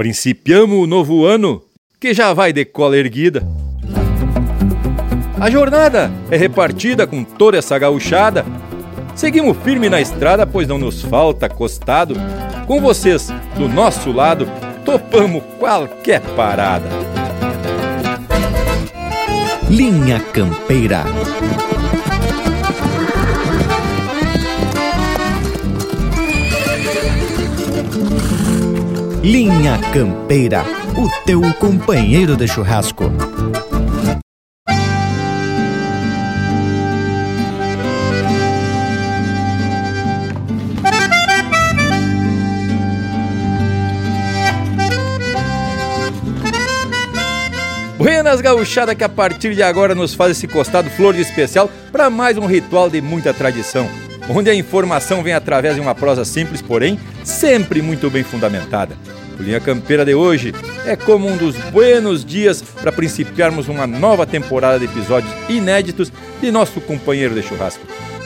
Principiamos o novo ano que já vai de cola erguida. A jornada é repartida com toda essa gauchada. Seguimos firme na estrada, pois não nos falta costado. Com vocês, do nosso lado, topamos qualquer parada. Linha Campeira. Linha Campeira, o teu companheiro de churrasco. Buenas gauchada que a partir de agora nos faz esse costado flor de especial para mais um ritual de muita tradição, onde a informação vem através de uma prosa simples, porém sempre muito bem fundamentada. O Linha Campeira de hoje é como um dos buenos dias para principiarmos uma nova temporada de episódios inéditos de nosso companheiro de churrasco.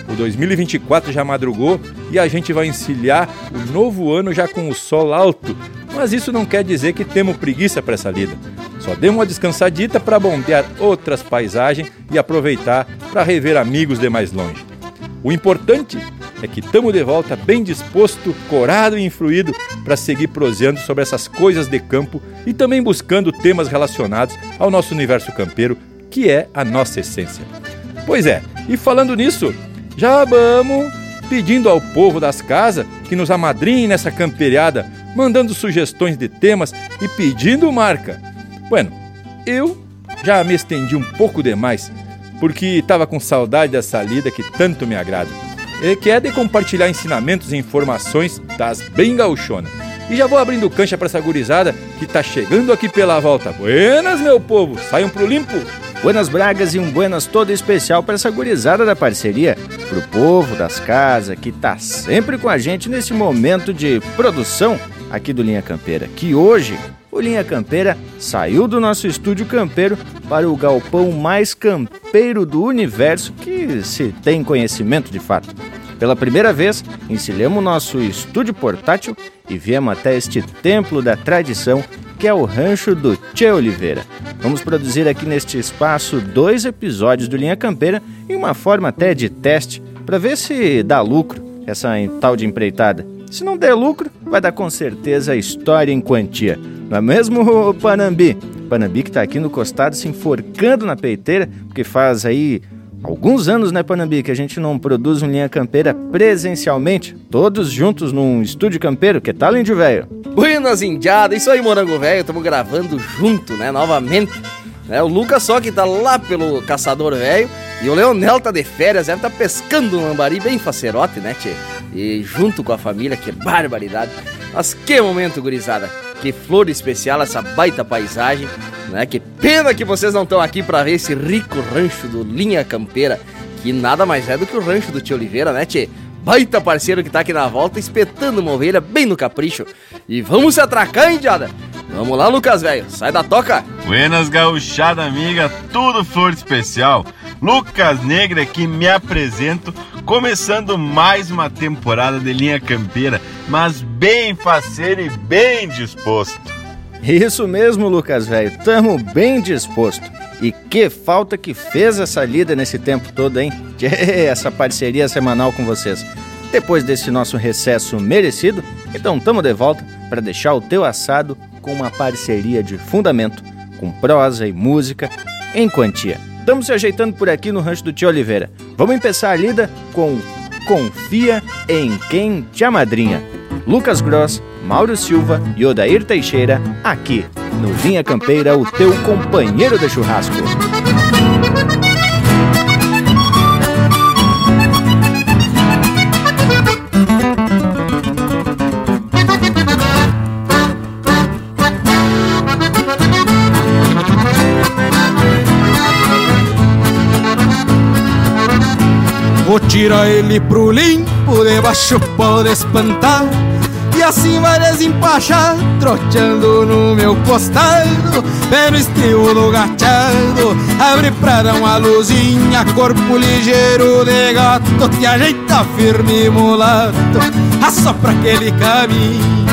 O 2024 já madrugou e a gente vai encilhar o novo ano já com o sol alto, mas isso não quer dizer que temos preguiça para essa lida. Só demos uma descansadita para bombear outras paisagens e aproveitar para rever amigos de mais longe. O importante é que estamos de volta bem disposto, corado e influído para seguir proseando sobre essas coisas de campo e também buscando temas relacionados ao nosso universo campeiro, que é a nossa essência. Pois é, e falando nisso, já vamos pedindo ao povo das casas que nos amadrinhe nessa camperiada, mandando sugestões de temas e pedindo marca. Bueno, eu já me estendi um pouco demais, porque estava com saudade dessa lida que tanto me agrada, e que é de compartilhar ensinamentos e informações das bem gauchonas. E já vou abrindo cancha para essa gurizada que tá chegando aqui pela volta. Buenas, meu povo, saiam pro limpo! Buenas Bragas e um buenas todo especial para essa gurizada da parceria, pro povo das casas que tá sempre com a gente nesse momento de produção aqui do Linha Campeira, que hoje o Linha Campeira saiu do nosso estúdio campeiro para o galpão mais campeiro do universo que se tem conhecimento de fato. Pela primeira vez, encilhamos nosso estúdio portátil e viemos até este templo da tradição que é o rancho do Tchê Oliveira. Vamos produzir aqui neste espaço dois episódios do Linha Campeira em uma forma até de teste para ver se dá lucro essa tal de empreitada. Se não der lucro, vai dar com certeza história em quantia. Não é mesmo, Panambi? Panambi que está aqui no costado se enforcando na peiteira, porque faz aí alguns anos, né, Panambi, que a gente não produz um Linha Campeira presencialmente, todos juntos num estúdio campeiro. Que tal, índio velho? Buenas indiadas, isso aí, morango velho, estamos gravando junto, né, novamente. É, o Lucas só que tá lá pelo caçador velho e o Leonel tá de férias, deve tá pescando um lambari bem facerote, né, tchê? E junto com a família, que barbaridade. Mas que momento, gurizada. Que flor especial essa baita paisagem, né? Que pena que vocês não estão aqui para ver esse rico rancho do Linha Campeira, que nada mais é do que o rancho do Tio Oliveira, né, tchê? Baita parceiro que tá aqui na volta, espetando uma ovelha bem no capricho. E vamos se atracar, indiada? Vamos lá, Lucas, velho, sai da toca! Buenas, gauchada amiga, tudo flor especial. Lucas Negra aqui me apresento, começando mais uma temporada de Linha Campeira, mas bem faceiro e bem disposto. Isso mesmo, Lucas, velho, tamo bem disposto. E que falta que fez essa lida nesse tempo todo, hein? Essa parceria semanal com vocês. Depois desse nosso recesso merecido, então tamo de volta para deixar o teu assado com uma parceria de fundamento, com prosa e música em quantia. Estamos se ajeitando por aqui no rancho do Tio Oliveira. Vamos começar a lida com Confia em quem te amadrinha. Lucas Gross, Mauro Silva e Odair Teixeira, aqui no Linha Campeira, o teu companheiro de churrasco. Vou tirar ele pro limpo, debaixo pode espantar E assim vai desempachar, troteando no meu costado Pelo estilo do gachado, abre pra dar uma luzinha Corpo ligeiro de gato, te ajeita firme mulato Assopra aquele caminho.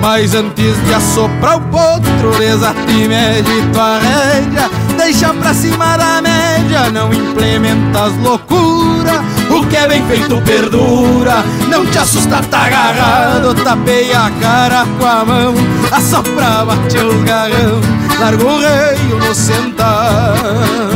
Mas antes de assoprar o potro, desate e mede tua rédea Deixa pra cima da média, não implementa as loucuras O que é bem feito perdura, não te assusta, tá agarrado Tapeia a cara com a mão, assopra, bate os garrão. Larga o reio no sentado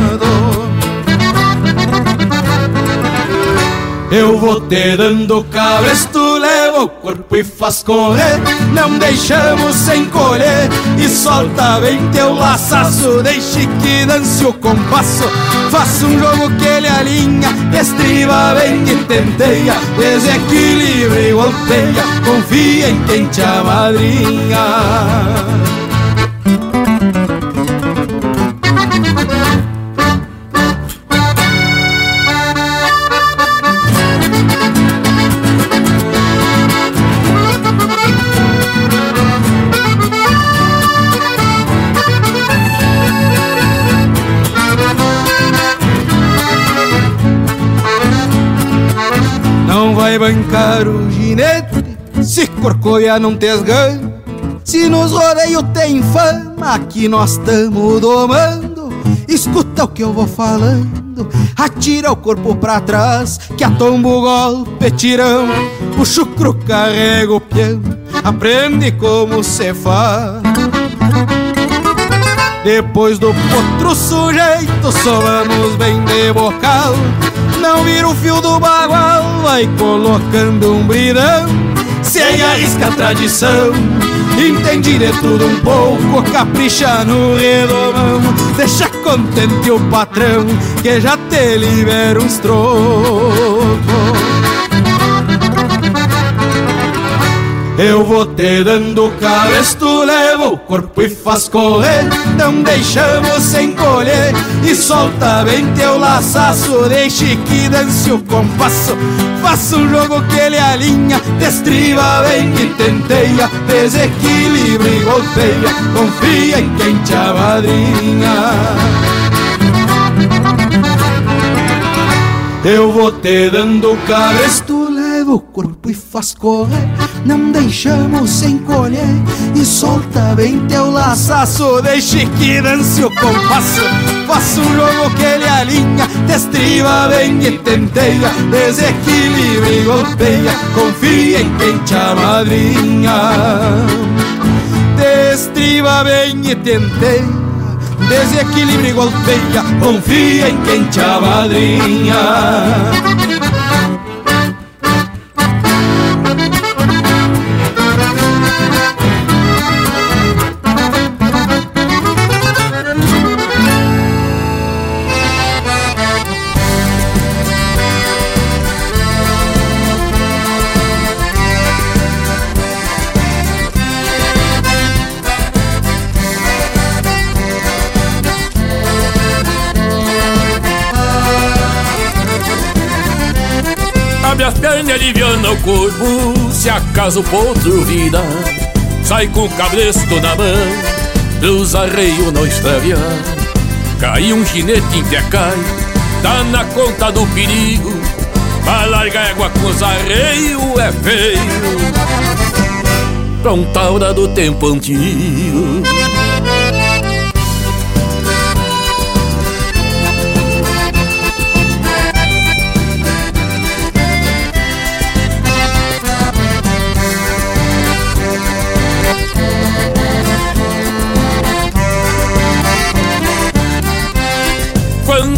Eu vou te dando cabresto, leva o corpo e faz correr. Não deixamos sem colher E solta bem teu laçaço. Deixe que dance o compasso. Faça um jogo que ele alinha Estriba bem que tenteia. Desequilibra e golpeia. Confia em quem te amadrinha vai bancar o ginete. Se corcoia não tesgando Se nos rodeio tem fama Que nós tamo domando. Escuta o que eu vou falando Atira o corpo pra trás Que atomba o golpe tirão. O chucro carrega o pião Aprende como se faz. Depois do potro sujeito, somamos bem de bocal não vira o fio do bagual, vai colocando um bridão, sem arrisca a tradição. Entende de tudo um pouco, capricha no redomão, deixa contente o patrão, que já te libera uns trocos. Eu vou te dando cabresto, levo o corpo e faz correr. Não deixamos sem colher E solta bem teu laçaço. Deixe que dance o compasso. Faça um jogo que ele alinha Destriva bem e tenteia. Desequilibra e golpeia Confia em quem te amadrinha Eu vou te dando cabresto leva o corpo e faz correr Não deixamos sem colher E solta bem teu laçaço Deixe que dance o compasso. Faça um jogo que ele alinha Destriva bem e tenteia Desequilibra e golpeia. Confia em quem te amadrinha. Destriva bem e tenteia Desequilibra e golpeia. Confia em quem te amadrinha corpo Se acaso o potro vida Sai com o cabresto na mão Dos arreios não extraviar Cai um ginete em cai Tá na conta do perigo Pra largar égua com os arreios é feio. Pra hora do tempo antigo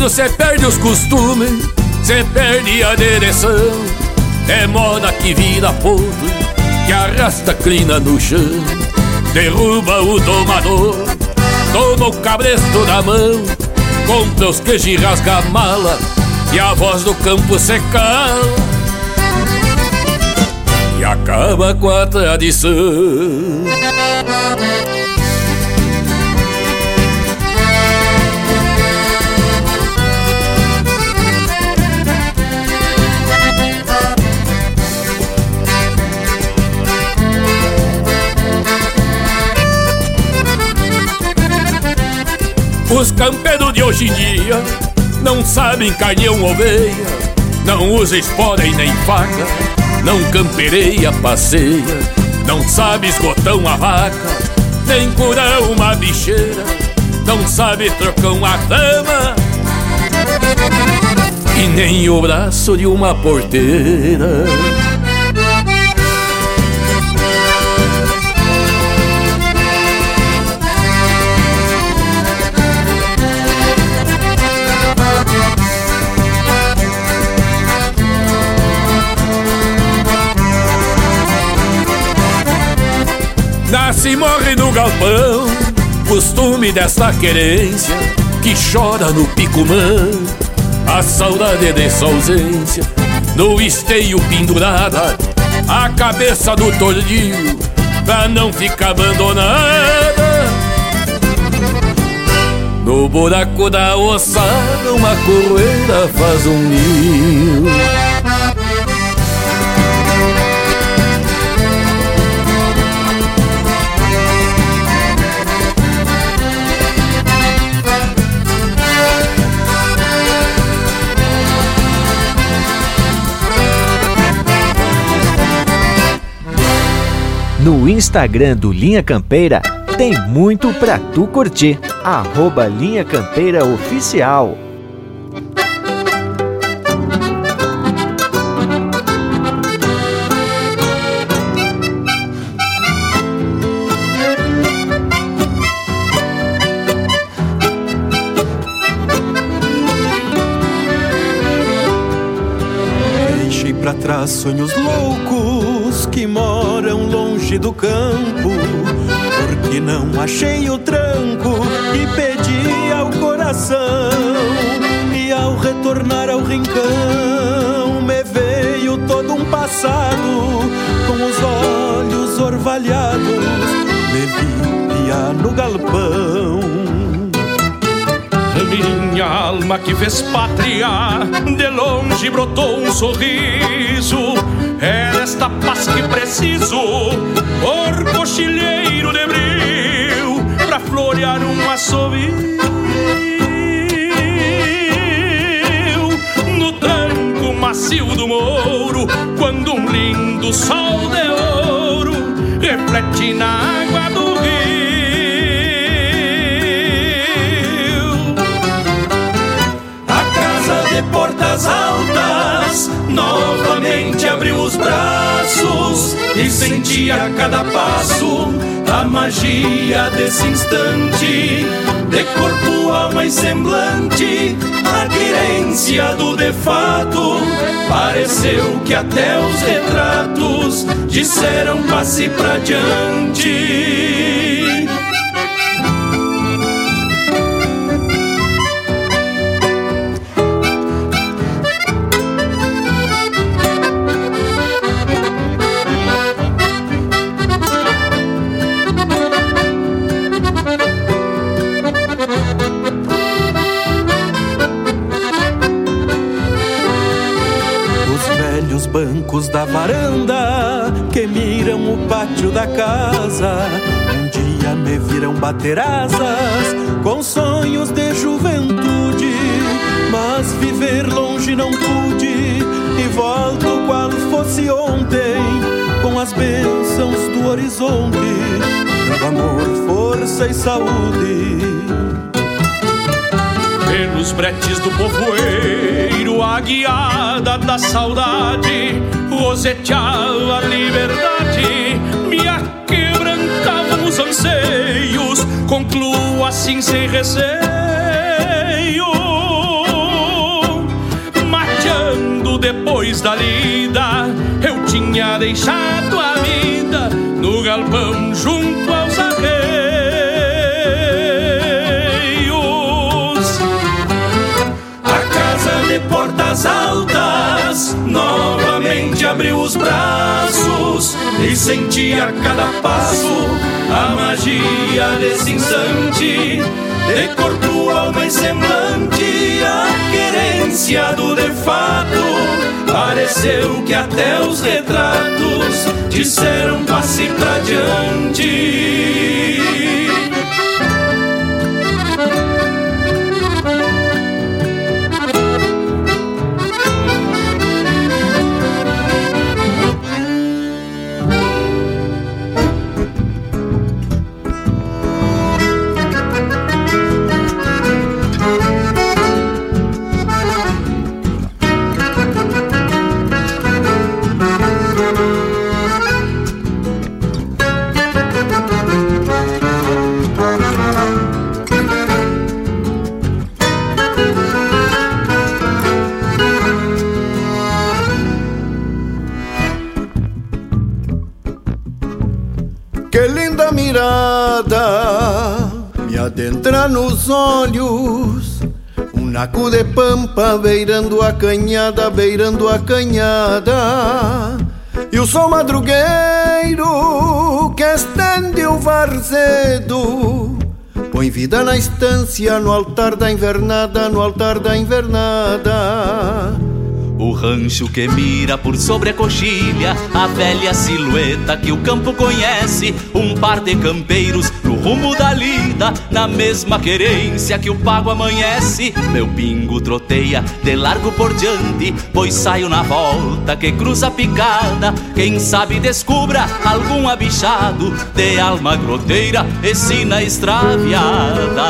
Quando cê perde os costumes, cê perde a direção. É moda que vira ponto, que arrasta crina no chão. Derruba o domador, toma o cabresto da mão. Compra os queijos e rasga a mala, e a voz do campo se cala. E acaba com a tradição. Os campeiros de hoje em dia não sabem carneão oveia, não usa espora e nem faca, não campereia, passeia, Não sabe esgotar uma vaca, nem curar uma bicheira, não sabe trocar uma dama, e nem o braço de uma porteira. Nasce e morre no galpão, costume desta querência que chora no picumã. A saudade de sua ausência, no esteio pendurada, a cabeça do tordilho, pra não ficar abandonada. No buraco da ossada, uma coroeira faz um ninho. No Instagram do Linha Campeira tem muito pra tu curtir. Arroba Linha Campeira Oficial. Deixei pra trás sonhos loucos achei o tranco e pedi ao coração. E ao retornar ao rincão, me veio todo um passado com os olhos orvalhados. Me via no galpão. Minha alma que fez pátria, de longe brotou um sorriso. Era esta paz que preciso, por cochilheiro de bril, um assovio. No tranco macio do mouro, quando um lindo sol de ouro reflete na água do rio. de portas altas, novamente abriu os braços e senti a cada passo a magia desse instante, de corpo, alma e semblante, a do de fato. Pareceu que até os retratos disseram passe pra diante. Bancos da varanda que miram o pátio da casa. Um dia me viram bater asas com sonhos de juventude, mas viver longe não pude e volto qual fosse ontem com as bênçãos do horizonte, do amor, força e saúde pelos bretes do povoeiro, a guiada da saudade, roseteava a liberdade, me aquebrantavam os anseios, concluo assim sem receio, mateando depois da lida, eu tinha deixado a vida no galpão junto portas altas, novamente abriu os braços e senti a cada passo a magia desse instante. De corpo, alma e semblante, a querência do de fato. Pareceu que até os retratos disseram passe pra diante. Me adentra nos olhos. Um naco de pampa beirando a canhada, beirando a canhada. E o sol madrugueiro que estende o varzedo Põe vida na estância, no altar da invernada, no altar da invernada. O rancho que mira por sobre a coxilha, a velha silhueta que o campo conhece, um par de campeiros no rumo da lida, na mesma querência que o pago amanhece. Meu pingo troteia de largo por diante, pois saio na volta que cruza a picada. Quem sabe descubra algum abichado de alma groteira e sina extraviada.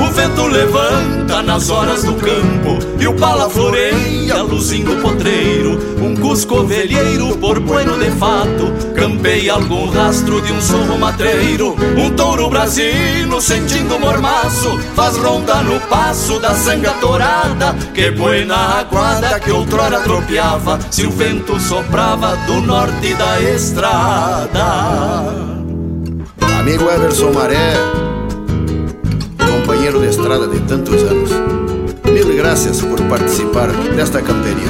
O vento levanta nas horas do campo E o pala floreia, luzindo o potreiro. Um cusco velheiro, por bueno de fato Campeia algum rastro de um sorro matreiro. Um touro brasino, sentindo mormaço Faz ronda no passo da sanga torada Que buena aguada que outrora tropeava Se o vento soprava do norte da estrada. Amigo Ederson Maré companheiro de estrada de tantos anos. Mil graças por participar desta camperia.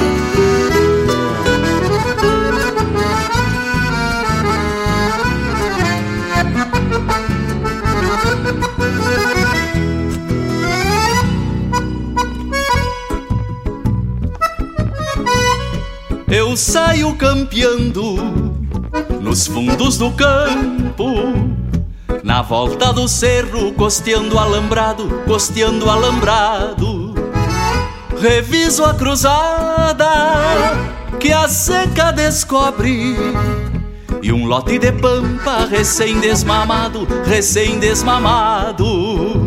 Eu saio campeando nos fundos do campo na volta do cerro, costeando alambrado, costeando alambrado. Reviso a cruzada que a seca descobre. E um lote de pampa recém-desmamado, recém-desmamado.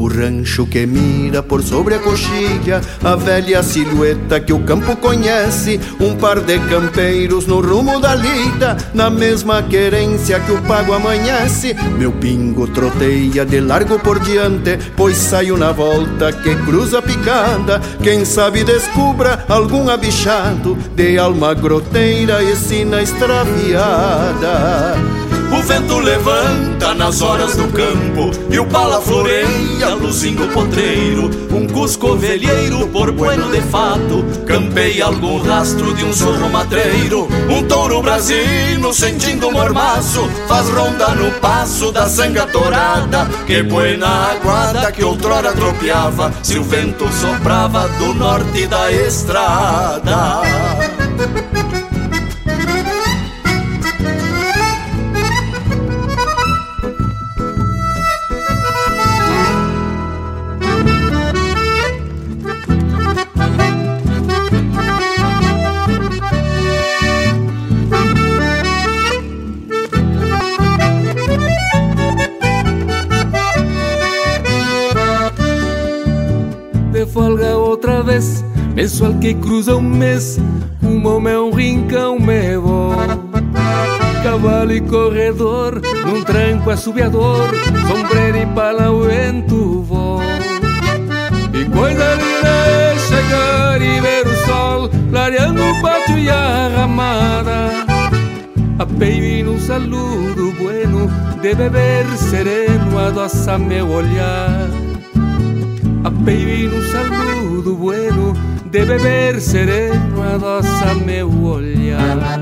O rancho que mira por sobre a coxilha, a velha silhueta que o campo conhece, um par de campeiros no rumo da lida, na mesma querência que o pago amanhece. Meu pingo troteia de largo por diante, pois saio na volta que cruza picada. Quem sabe descubra algum abichado de alma groteira e sina extraviada. O vento levanta nas horas do campo E o pala floreia, luzindo o potreiro. Um cusco velheiro, por bueno de fato Campeia algum rastro de um sorro matreiro. Um touro brasino, sentindo o mormaço Faz ronda no passo da sanga torada Que buena aguada que outrora tropeava Se o vento soprava do norte da estrada vez Mensual que cruza um mês Um é um rincão me vou Cavalo e corredor Num tranco assobiador Sombreiro e vento vou E coisa linda é chegar e ver o sol Clareando o pátio e a ramada A baby num saludo bueno De beber sereno adoça meu olhar a baby num saludo bueno De beber sereno adoça meu olhar.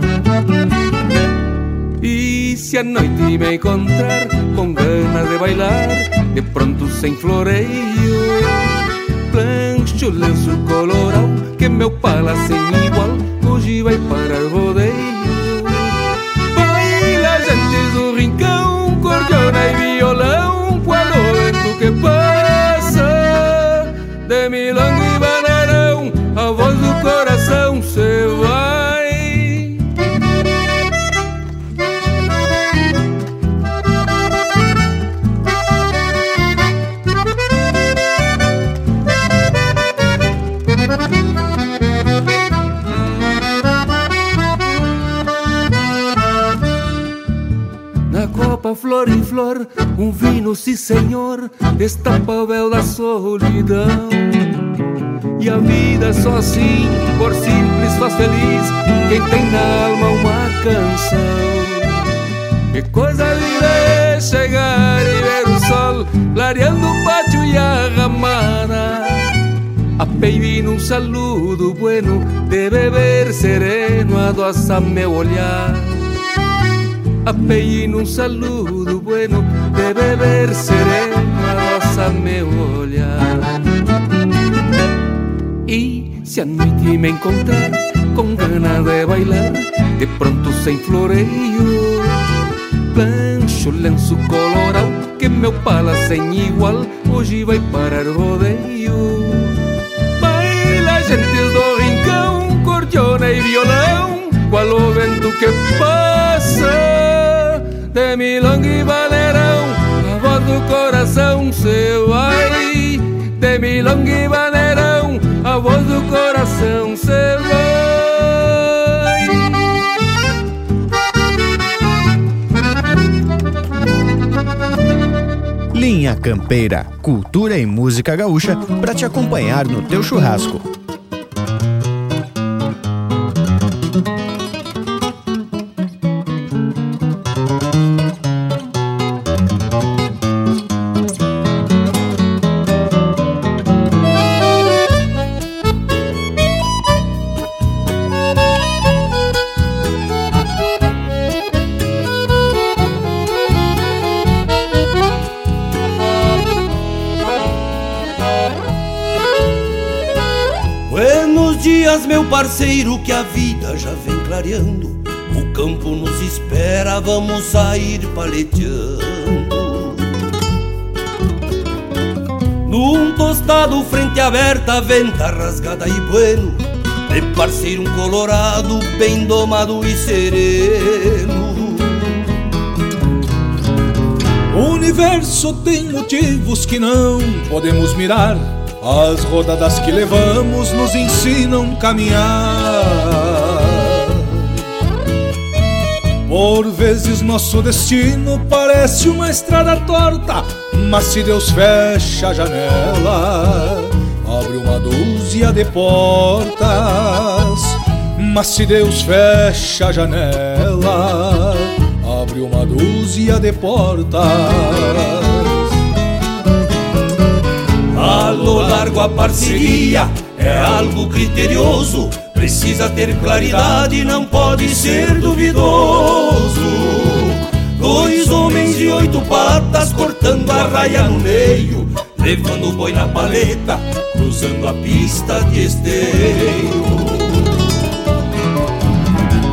E se a noite me encontrar Com ganas de bailar De pronto sem floreio Plancho lenço colorado Que meu pala sem igual Hoje vai para o rodeio. Baila gente do rincão Cordiona e um vinho, sim senhor, estampa o véu da solidão. E a vida só assim, por simples, faz feliz quem tem na alma uma canção. Que coisa linda é chegar e ver o sol clareando o pátio e a ramada. Apeio num saludo bueno de beber sereno adoça meu olhar. Apeio num saludo bueno de beber sereno adoça meu olhar. E se a noite me encontrar com ganas de bailar, de pronto sem floreio, plancho lenço colorado que meu pala sem igual hoje vai parar rodeio. Baila gentes do rincão, cordiona e violão, qual o vento que passa de milonga e valerão, a voz do coração se vai de milonga e a voz do coração se vai. Linha Campeira, cultura e música gaúcha para te acompanhar no teu churrasco. Meu parceiro, que a vida já vem clareando. O campo nos espera, vamos sair paleteando. Num tostado, frente aberta, venta rasgada e bueno. De parceiro, um colorado, bem domado e sereno. O universo tem motivos que não podemos mirar. As rodadas que levamos nos ensinam caminhar. Por vezes nosso destino parece uma estrada torta, mas se Deus fecha a janela, abre uma dúzia de portas. Mas se Deus fecha a janela, abre uma dúzia de portas. Largo a parceria é algo criterioso, precisa ter claridade, não pode ser duvidoso. Dois homens de oito patas cortando a raia no meio, levando o boi na paleta, cruzando a pista de esteio.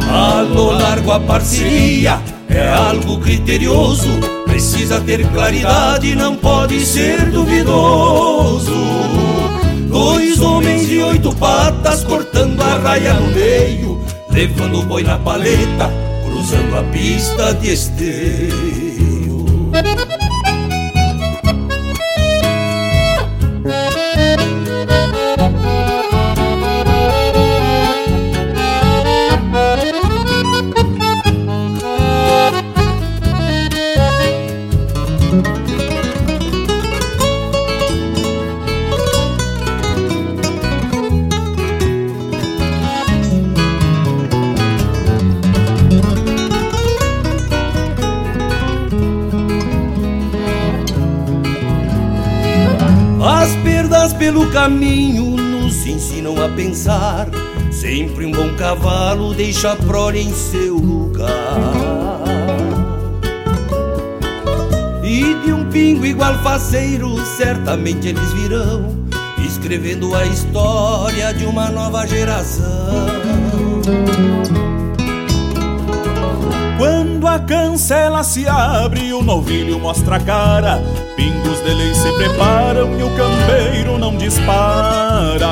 A lo largo a parceria é algo criterioso, precisa ter claridade, não pode ser duvidoso. Dois homens de oito patas cortando a raia no meio, levando o boi na paleta, cruzando a pista de esteio. Pelo caminho nos ensinam a pensar. Sempre um bom cavalo deixa a prole em seu lugar. E de um pingo igual faceiro, certamente eles virão, escrevendo a história de uma nova geração. Quando a cancela se abre, o novilho mostra a cara. De se preparam e o campeiro não dispara.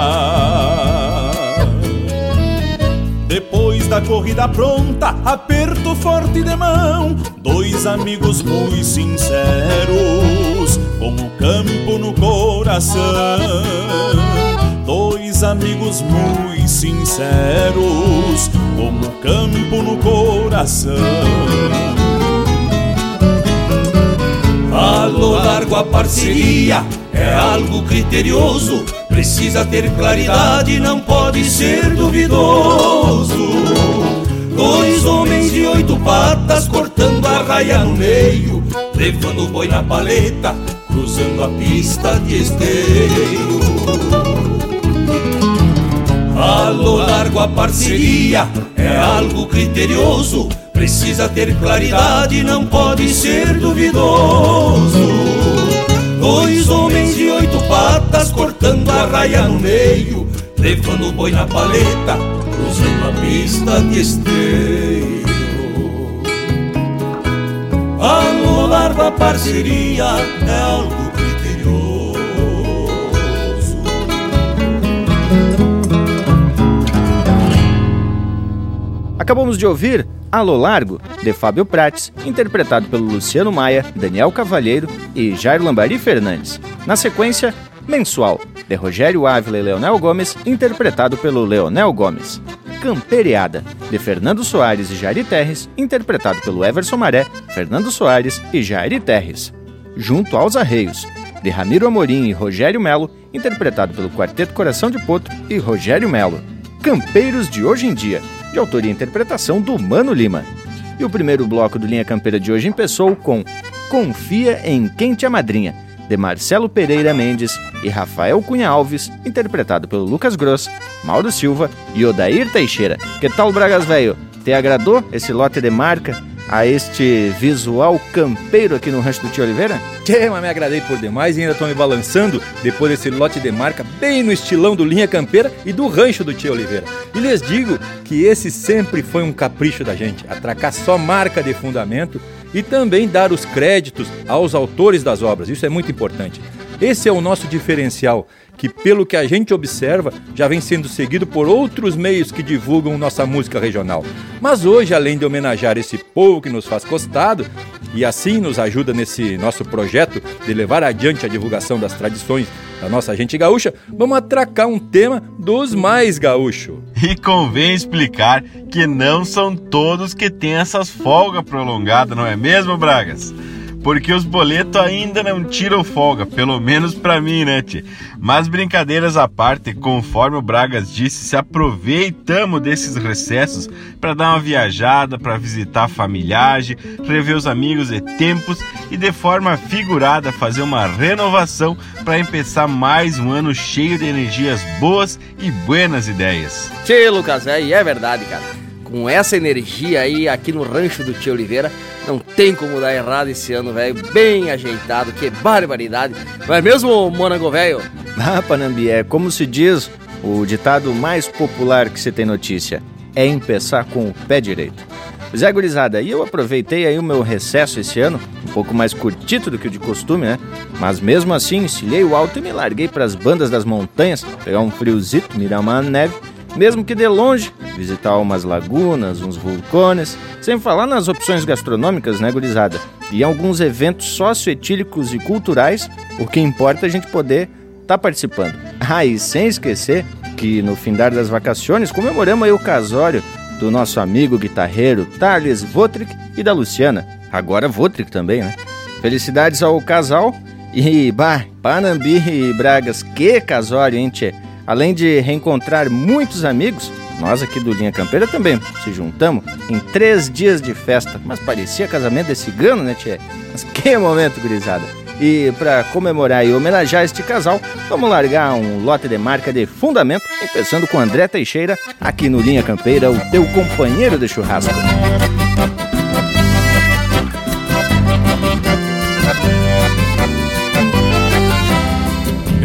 Depois da corrida pronta, aperto forte de mão. Dois amigos muito sinceros, com o campo no coração. Dois amigos muito sinceros, com o campo no coração. A lo largo a parceria é algo criterioso, precisa ter claridade, não pode ser duvidoso. Dois homens de oito patas cortando a raia no meio, levando o boi na paleta, cruzando a pista de esteio. A lo largo a parceria é algo criterioso, precisa ter claridade, não pode ser duvidoso. Dois homens de oito patas cortando a raia no meio, levando o boi na paleta, cruzando a pista de esteio. Anular a parceria é algo criterioso. Acabamos de ouvir Alô Largo, de Fábio Prates, interpretado pelo Luciano Maia, Daniel Cavalheiro e Jairo Lambari Fernandes. Na sequência, Mensual, de Rogério Ávila e Leonel Gomes, interpretado pelo Leonel Gomes. Camperiada, de Fernando Soares e Jairi Terres, interpretado pelo Everson Maré, Fernando Soares e Jairi Terres. Junto aos Arreios, de Ramiro Amorim e Rogério Melo, interpretado pelo Quarteto Coração de Potro e Rogério Melo. Campeiros de Hoje em Dia, de autoria e interpretação do Mano Lima. E o primeiro bloco do Linha Campeira de hoje começou com Confia em Quem Te Amadrinha, de Marcelo Pereira Mendes e Rafael Cunha Alves, interpretado pelo Lucas Gross, Mauro Silva e Odair Teixeira. Que tal, Bragas Velho? Te agradou esse lote de marca a este visual campeiro aqui no Rancho do Tio Oliveira? Tchê, mas me agradei por demais e ainda estou me balançando depois desse lote de marca bem no estilão do Linha Campeira e do Rancho do Tio Oliveira. E lhes digo que esse sempre foi um capricho da gente, atracar só marca de fundamento e também dar os créditos aos autores das obras. Isso é muito importante. Esse é o nosso diferencial, que pelo que a gente observa, já vem sendo seguido por outros meios que divulgam nossa música regional. Mas hoje, além de homenagear esse povo que nos faz costado e assim nos ajuda nesse nosso projeto de levar adiante a divulgação das tradições da nossa gente gaúcha, vamos atracar um tema dos mais gaúchos. E convém explicar que não são todos que têm essas folgas prolongadas, não é mesmo, Bragas? Porque os boletos ainda não tiram folga, pelo menos para mim, né, tchê? Mas brincadeiras à parte, conforme o Bragas disse, se aproveitamos desses recessos para dar uma viajada, para visitar a familiagem, rever os amigos e tempos e de forma figurada fazer uma renovação para empezar mais um ano cheio de energias boas e buenas ideias. Tchê, Lucas, é, é verdade, cara com essa energia aí aqui no rancho do Tio Oliveira, não tem como dar errado esse ano, velho. Bem ajeitado, que barbaridade. Não é mesmo, Monago velho? Ah, Panambi, é como se diz o ditado mais popular que você tem notícia: é empeçar com o pé direito. Zé Gurizada, e eu aproveitei aí o meu recesso esse ano, um pouco mais curtito do que o de costume, né? Mas mesmo assim, encilhei o alto e me larguei para as bandas das montanhas, pegar um friozito, mirar uma neve mesmo que de longe, visitar umas lagunas, uns vulcões, sem falar nas opções gastronômicas, né, gurizada? E alguns eventos socioetílicos e culturais, o que importa é a gente poder estar tá participando. Ah, e sem esquecer que no findar das vacações comemoramos aí o casório do nosso amigo guitarreiro Thales Votrick e da Luciana, agora Votrick também, né? Felicidades ao casal e, bah, Panambi e Bragas, que casório, hein, tchê? Além de reencontrar muitos amigos, nós aqui do Linha Campeira também se juntamos em três dias de festa. Mas parecia casamento de cigano, né, Tchê? Mas que momento, gurizada! E para comemorar e homenagear este casal, vamos largar um lote de marca de fundamento, começando com André Teixeira, aqui no Linha Campeira, o teu companheiro de churrasco.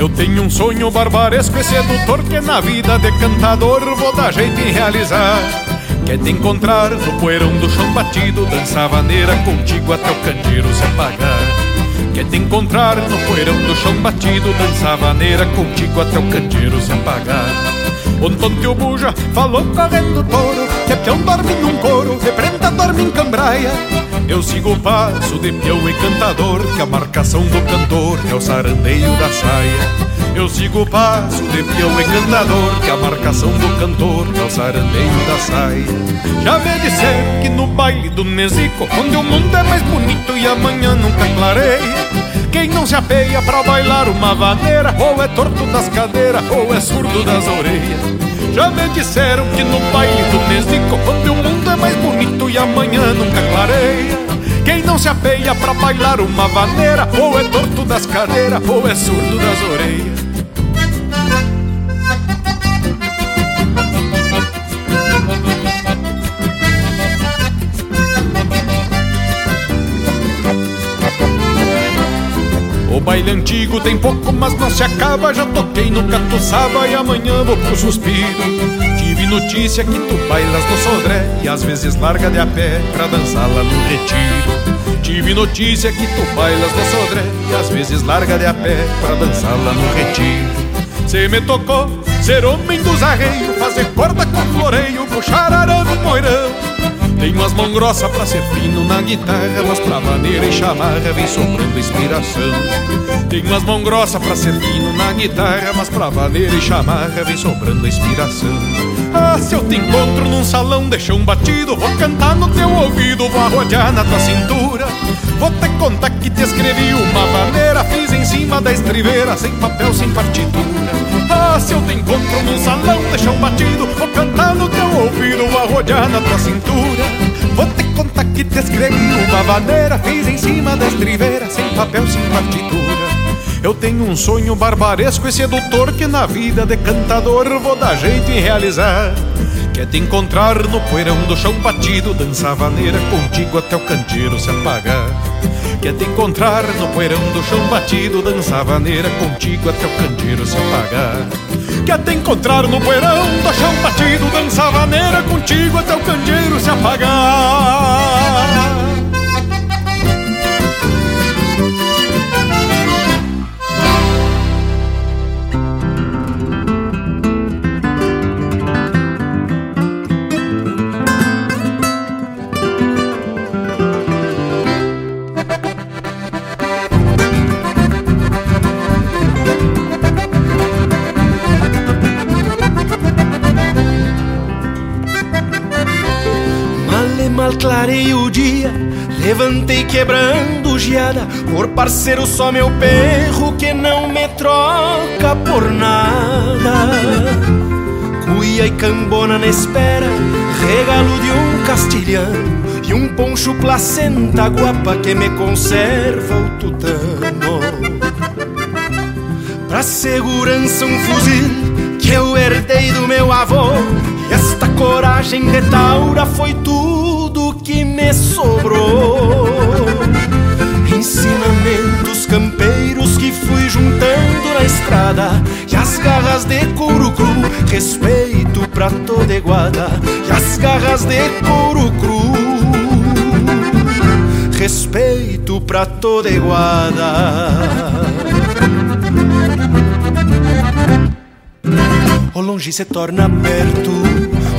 Eu tenho um sonho barbaresco e sedutor que na vida de cantador vou dar jeito em realizar. Quer te encontrar no poeirão do chão batido, dançar vaneira contigo até o candeeiro se apagar. Quer te encontrar no poeirão do chão batido, dançar vaneira contigo até o candeeiro se apagar. Ontem teu buja falou correndo touro, que é peão dorme num couro, reprenda dorme em cambraia. Eu sigo o passo de peão e cantador, que a marcação do cantor é o sarandeio da saia. Eu sigo o passo de peão e cantador, que a marcação do cantor é o sarandeio da saia. Já de ser que no baile do Nezico, onde o mundo é mais bonito e amanhã nunca clareia. Quem não se apeia pra bailar uma vaneira, ou é torto das cadeiras, ou é surdo das orelhas. Já me disseram que no baile do Nesico Onde o mundo é mais bonito e amanhã nunca clareia. Quem não se apeia pra bailar uma vaneira Ou é torto das cadeiras ou é surdo das orelhas baile antigo tem pouco, mas não se acaba. Já toquei no catuçaba e amanhã vou pro suspiro. Tive notícia que tu bailas no sodré e às vezes larga de a pé pra dançar lá no retiro. Tive notícia que tu bailas no sodré e às vezes larga de a pé pra dançar lá no retiro. Cê me tocou ser homem dos arreios, fazer corda com floreio, puxar arame moirão. Tenho as mãos grossas pra ser fino na guitarra, mas pra maneira e chamarra vem sobrando inspiração. Tenho as mãos grossas pra ser fino na guitarra, mas pra maneira e chamarra vem sobrando inspiração. Ah, se eu te encontro num salão de chão batido, vou cantar no teu ouvido, vou arrodear na tua cintura. Vou te contar que te escrevi uma maneira, fiz em cima da estriveira, sem papel, sem partitura. Ah, se eu te encontro num salão de chão batido Vou cantar no teu ouvido, vou arrodear na tua cintura Vou te contar que te escrevi uma maneira Fiz em cima da estriveira, sem papel, sem partitura eu tenho um sonho barbaresco e sedutor que na vida de cantador vou dar jeito em realizar. Quer te encontrar no poeirão do chão batido, dançar vaneira contigo até o canteiro se apagar. Quer te encontrar no poeirão do chão batido, dançar vaneira contigo até o canteiro se apagar. Quer te encontrar no poeirão do chão batido, dançar vaneira contigo até o canteiro se apagar. Mal clarei o dia Levantei quebrando geada Por parceiro só meu perro Que não me troca por nada. Cuia e cambona na espera Regalo de um castilhano E um poncho placenta guapa Que me conserva o tutano. Pra segurança um fuzil Que eu herdei do meu avô E esta coragem de taura foi tudo que me sobrou. Ensinamentos campeiros que fui juntando na estrada E as garras de couro cru, respeito pra toda iguada E as garras de couro cru, respeito pra toda iguada O longe se torna perto,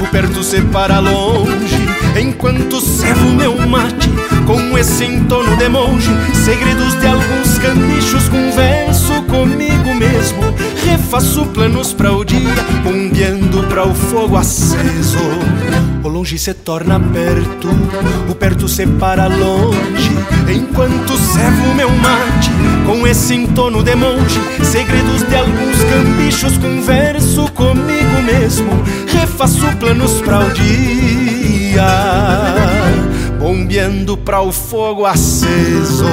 o perto se para longe, enquanto servo meu mate com esse entono de monge. Segredos de alguns canichos, converso comigo mesmo, refaço planos para o dia, bombeando para o fogo aceso. O longe se torna perto, o perto se para longe, enquanto servo meu mate com esse entono de monge. Segredos de alguns cambichos, converso comigo mesmo, refaço planos para o dia, bombeando para o fogo aceso.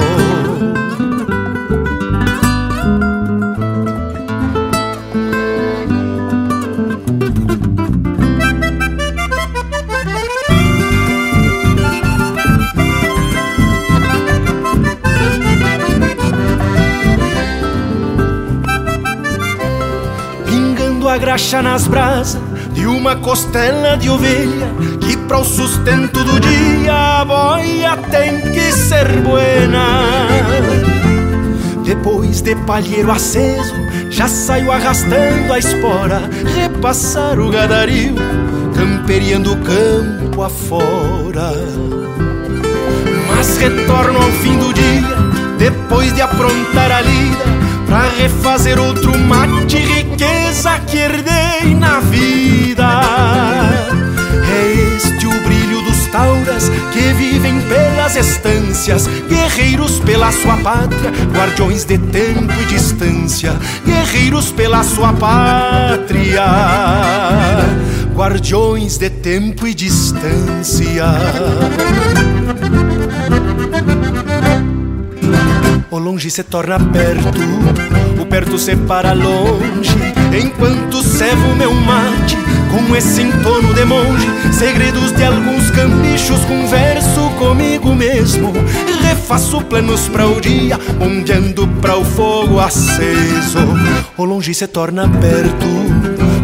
Pingando a graxa nas brasas de uma costela de ovelha que para o sustento do dia a boia tem que ser buena. Depois de palheiro aceso, já saio arrastando a espora, repassar o gadario, camperiando o campo afora. Mas retorno ao fim do dia, depois de aprontar a lida, pra refazer outro mate, riqueza que herdei na vida. Que vivem pelas estâncias, guerreiros pela sua pátria, guardiões de tempo e distância, guerreiros pela sua pátria, guardiões de tempo e distância. O longe se torna perto, o perto se para longe, enquanto servo meu mate com esse entono de monge, segredos de alguns cambichos, converso comigo mesmo, refaço planos para o dia, ondeando para o fogo aceso. O longe se torna perto,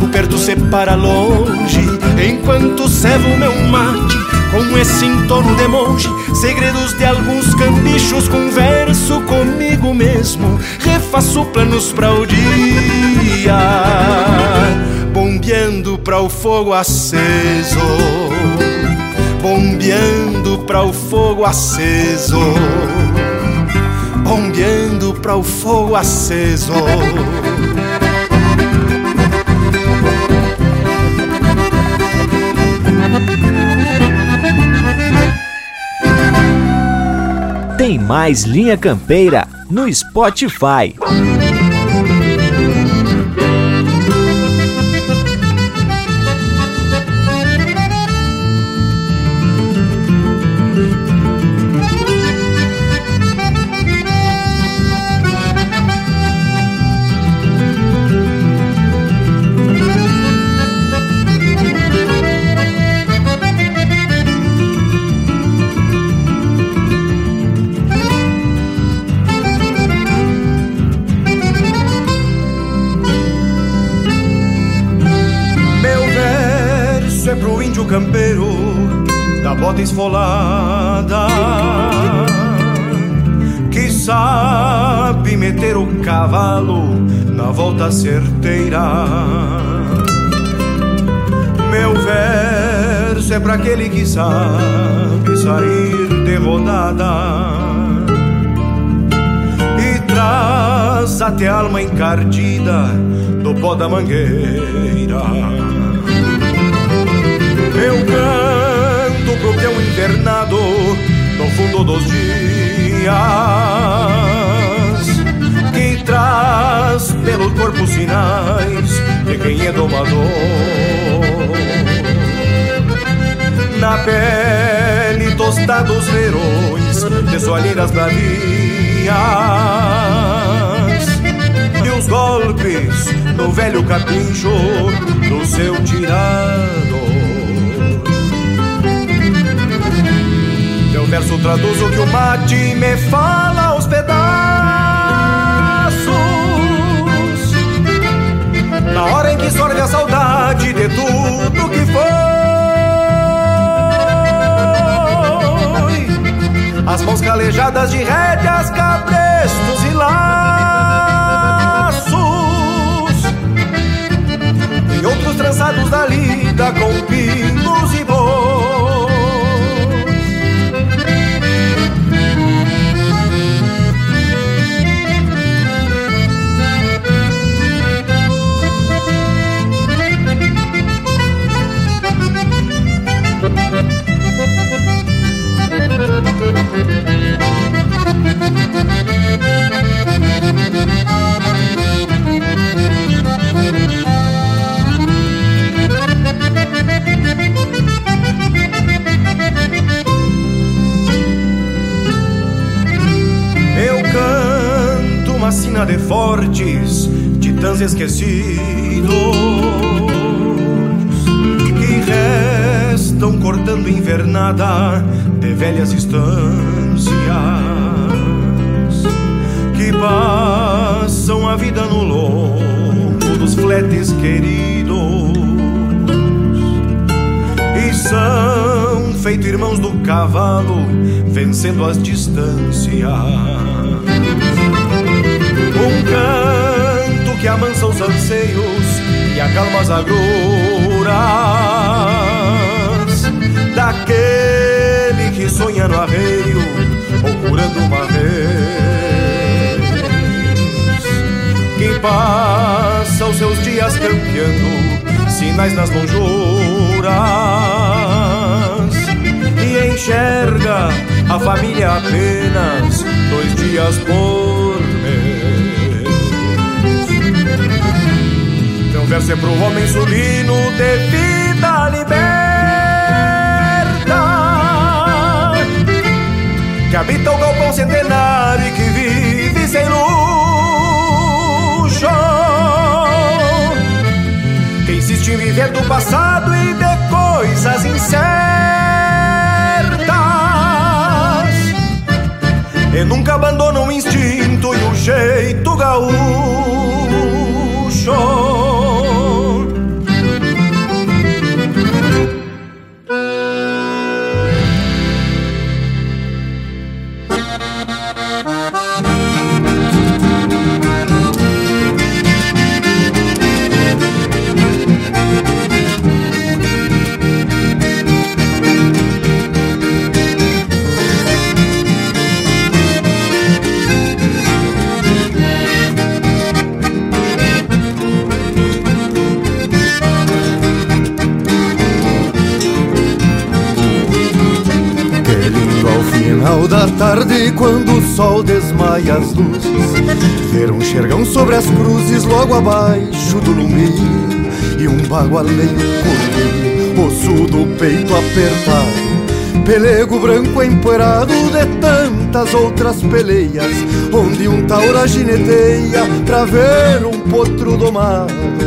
o perto se para longe, enquanto servo meu mate com esse entorno de monge, segredos de alguns cambichos, converso comigo mesmo, refaço planos para o dia, bombeando para o fogo aceso, bombeando para o fogo aceso, bombeando para o fogo aceso. Tem mais Linha Campeira no Spotify. Que sabe sair de rodada e traz até a alma encardida do pó da mangueira. Eu canto pro peão invernado no fundo dos dias que traz pelo corpo sinais de quem é domador. Na pele tostados verões de soalheiras bravias e os golpes no velho capincho do seu tirado. Meu verso traduz o que o mate me fala aos pedaços. Na hora em que sorve a saudade de tudo que foi. As mãos calejadas de rédeas, cabrestos e laços. E outros trançados da lida com pinos e de fortes, titãs esquecidos, que restam cortando invernada de velhas estâncias, passam a vida no lombo dos fletes queridos e são feito irmãos do cavalo, vencendo as distâncias. Um canto que amansa os anseios e acalma as agruras daquele que sonha no arreio ou curando uma que passa os seus dias campeando sinais nas lonjuras e enxerga a família apenas dois dias por mês. Então verso é pro homem sulino de vida liberta que habita o galpão centenário e que vive Em viver do passado e de coisas incertas. E nunca abandona o instinto e o jeito gaúcho. Da tarde, quando o sol desmaia as luzes, ver um xergão sobre as cruzes logo abaixo do lume e um bagual meio curto, osso do peito apertado, pelego branco empoeirado de tantas outras peleias, onde um taura gineteia pra ver um potro domado.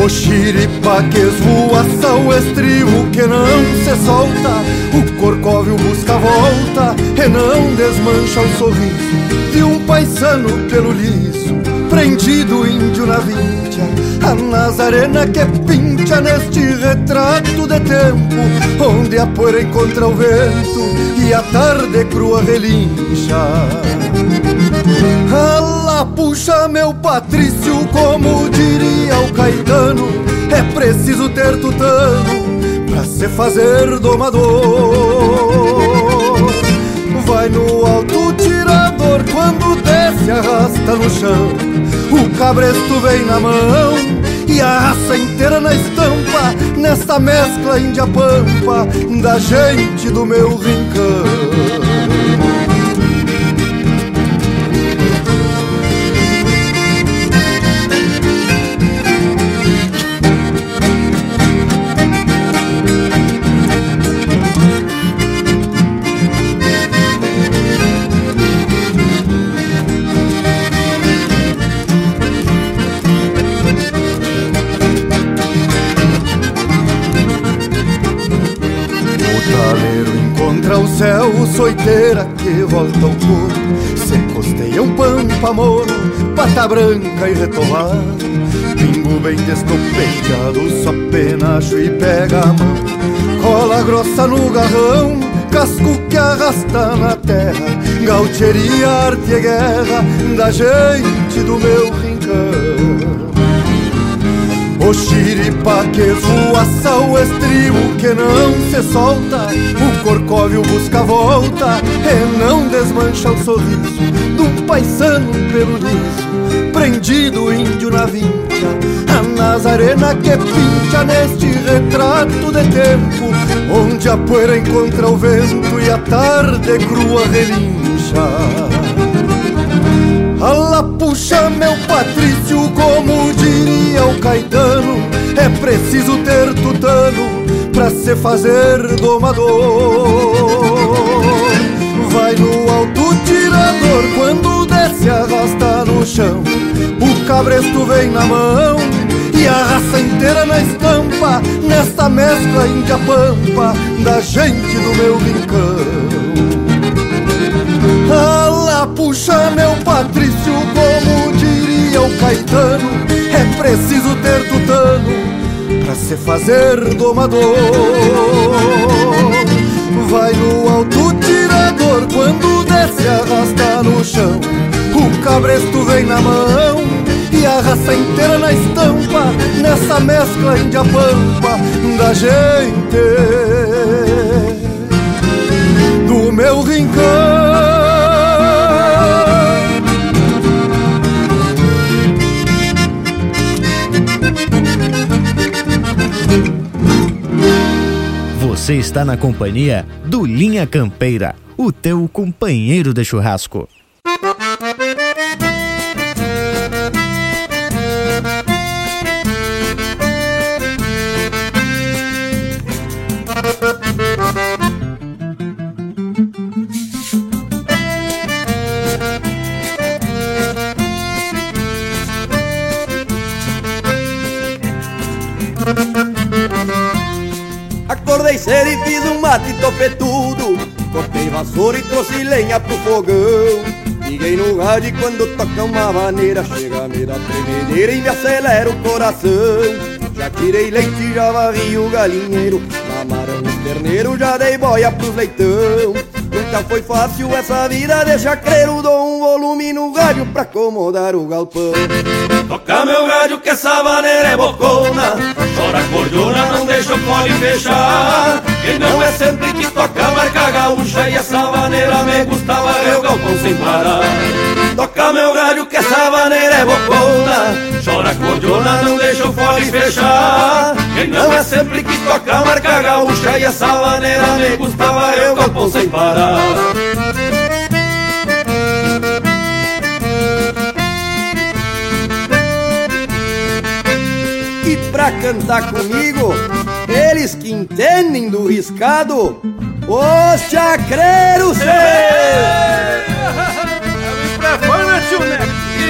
O xiripa que esvoaça o estribo que não se solta. O corcóvio busca a volta e não desmancha o sorriso. De um paisano pelo liso, prendido índio na vincha A Nazarena que pincha neste retrato de tempo Onde a poeira encontra o vento e a tarde crua relincha Puxa meu Patrício, como diria o Caetano É preciso ter tutano pra se fazer domador. Vai no alto tirador, quando desce arrasta no chão. O cabresto vem na mão e a raça inteira na estampa Nesta mescla índia-pampa da gente do meu rincão pata branca e retovado Pingo bem descopeteado, só penacho e pega a mão. Cola grossa no garrão, casco que arrasta na terra. Gaucheria, arte e guerra da gente do meu rincão. O xiripa que esvoaça o estribo que não se solta. O corcóvio busca volta e não desmancha o sorriso De um paisano pelo liso, prendido índio na vincha A Nazarena que pincha neste retrato de tempo Onde a poeira encontra o vento e a tarde crua relincha. Alá puxa meu Patrício, como diria o Caetano É preciso ter tutano pra se fazer domador quando desce arrasta no chão O cabresto vem na mão e a raça inteira na estampa Nesta mescla índia-pampa da gente do meu rincão. Alá puxa meu Patrício, como diria o Caetano É preciso ter tutano pra se fazer domador. Vai no alto tirador, quando desce arrasta no chão O cabresto vem na mão e a raça inteira na estampa Nessa mescla índia-pampa da gente. Do meu rincão Você está na companhia do Linha Campeira, o teu companheiro de churrasco. Acordei cedo e fiz um mate topetudo Cortei vassoura e trouxe lenha pro fogão. Liguei no rádio e quando toca uma maneira Chega-me da tremedeira e me acelera o coração. Já tirei leite, já varri o galinheiro Mamaram o terneiro, já dei boia pros leitão. Nunca foi fácil essa vida de chacreiro Dou um volume no rádio pra acomodar o galpão. Toca meu rádio que essa maneira é bocona. Chora cordiona, não deixa o fole fechar Quem não é sempre que toca marca gaúcha E essa maneira me gostava eu galpão sem parar Toca meu rádio que essa maneira é bocona. Chora cordiona, não deixa o fole fechar. Quem não é sempre que toca marca gaúcha E essa maneira me gostava eu galpão sem parar E pra cantar comigo, eles que entendem do riscado, os chacreiros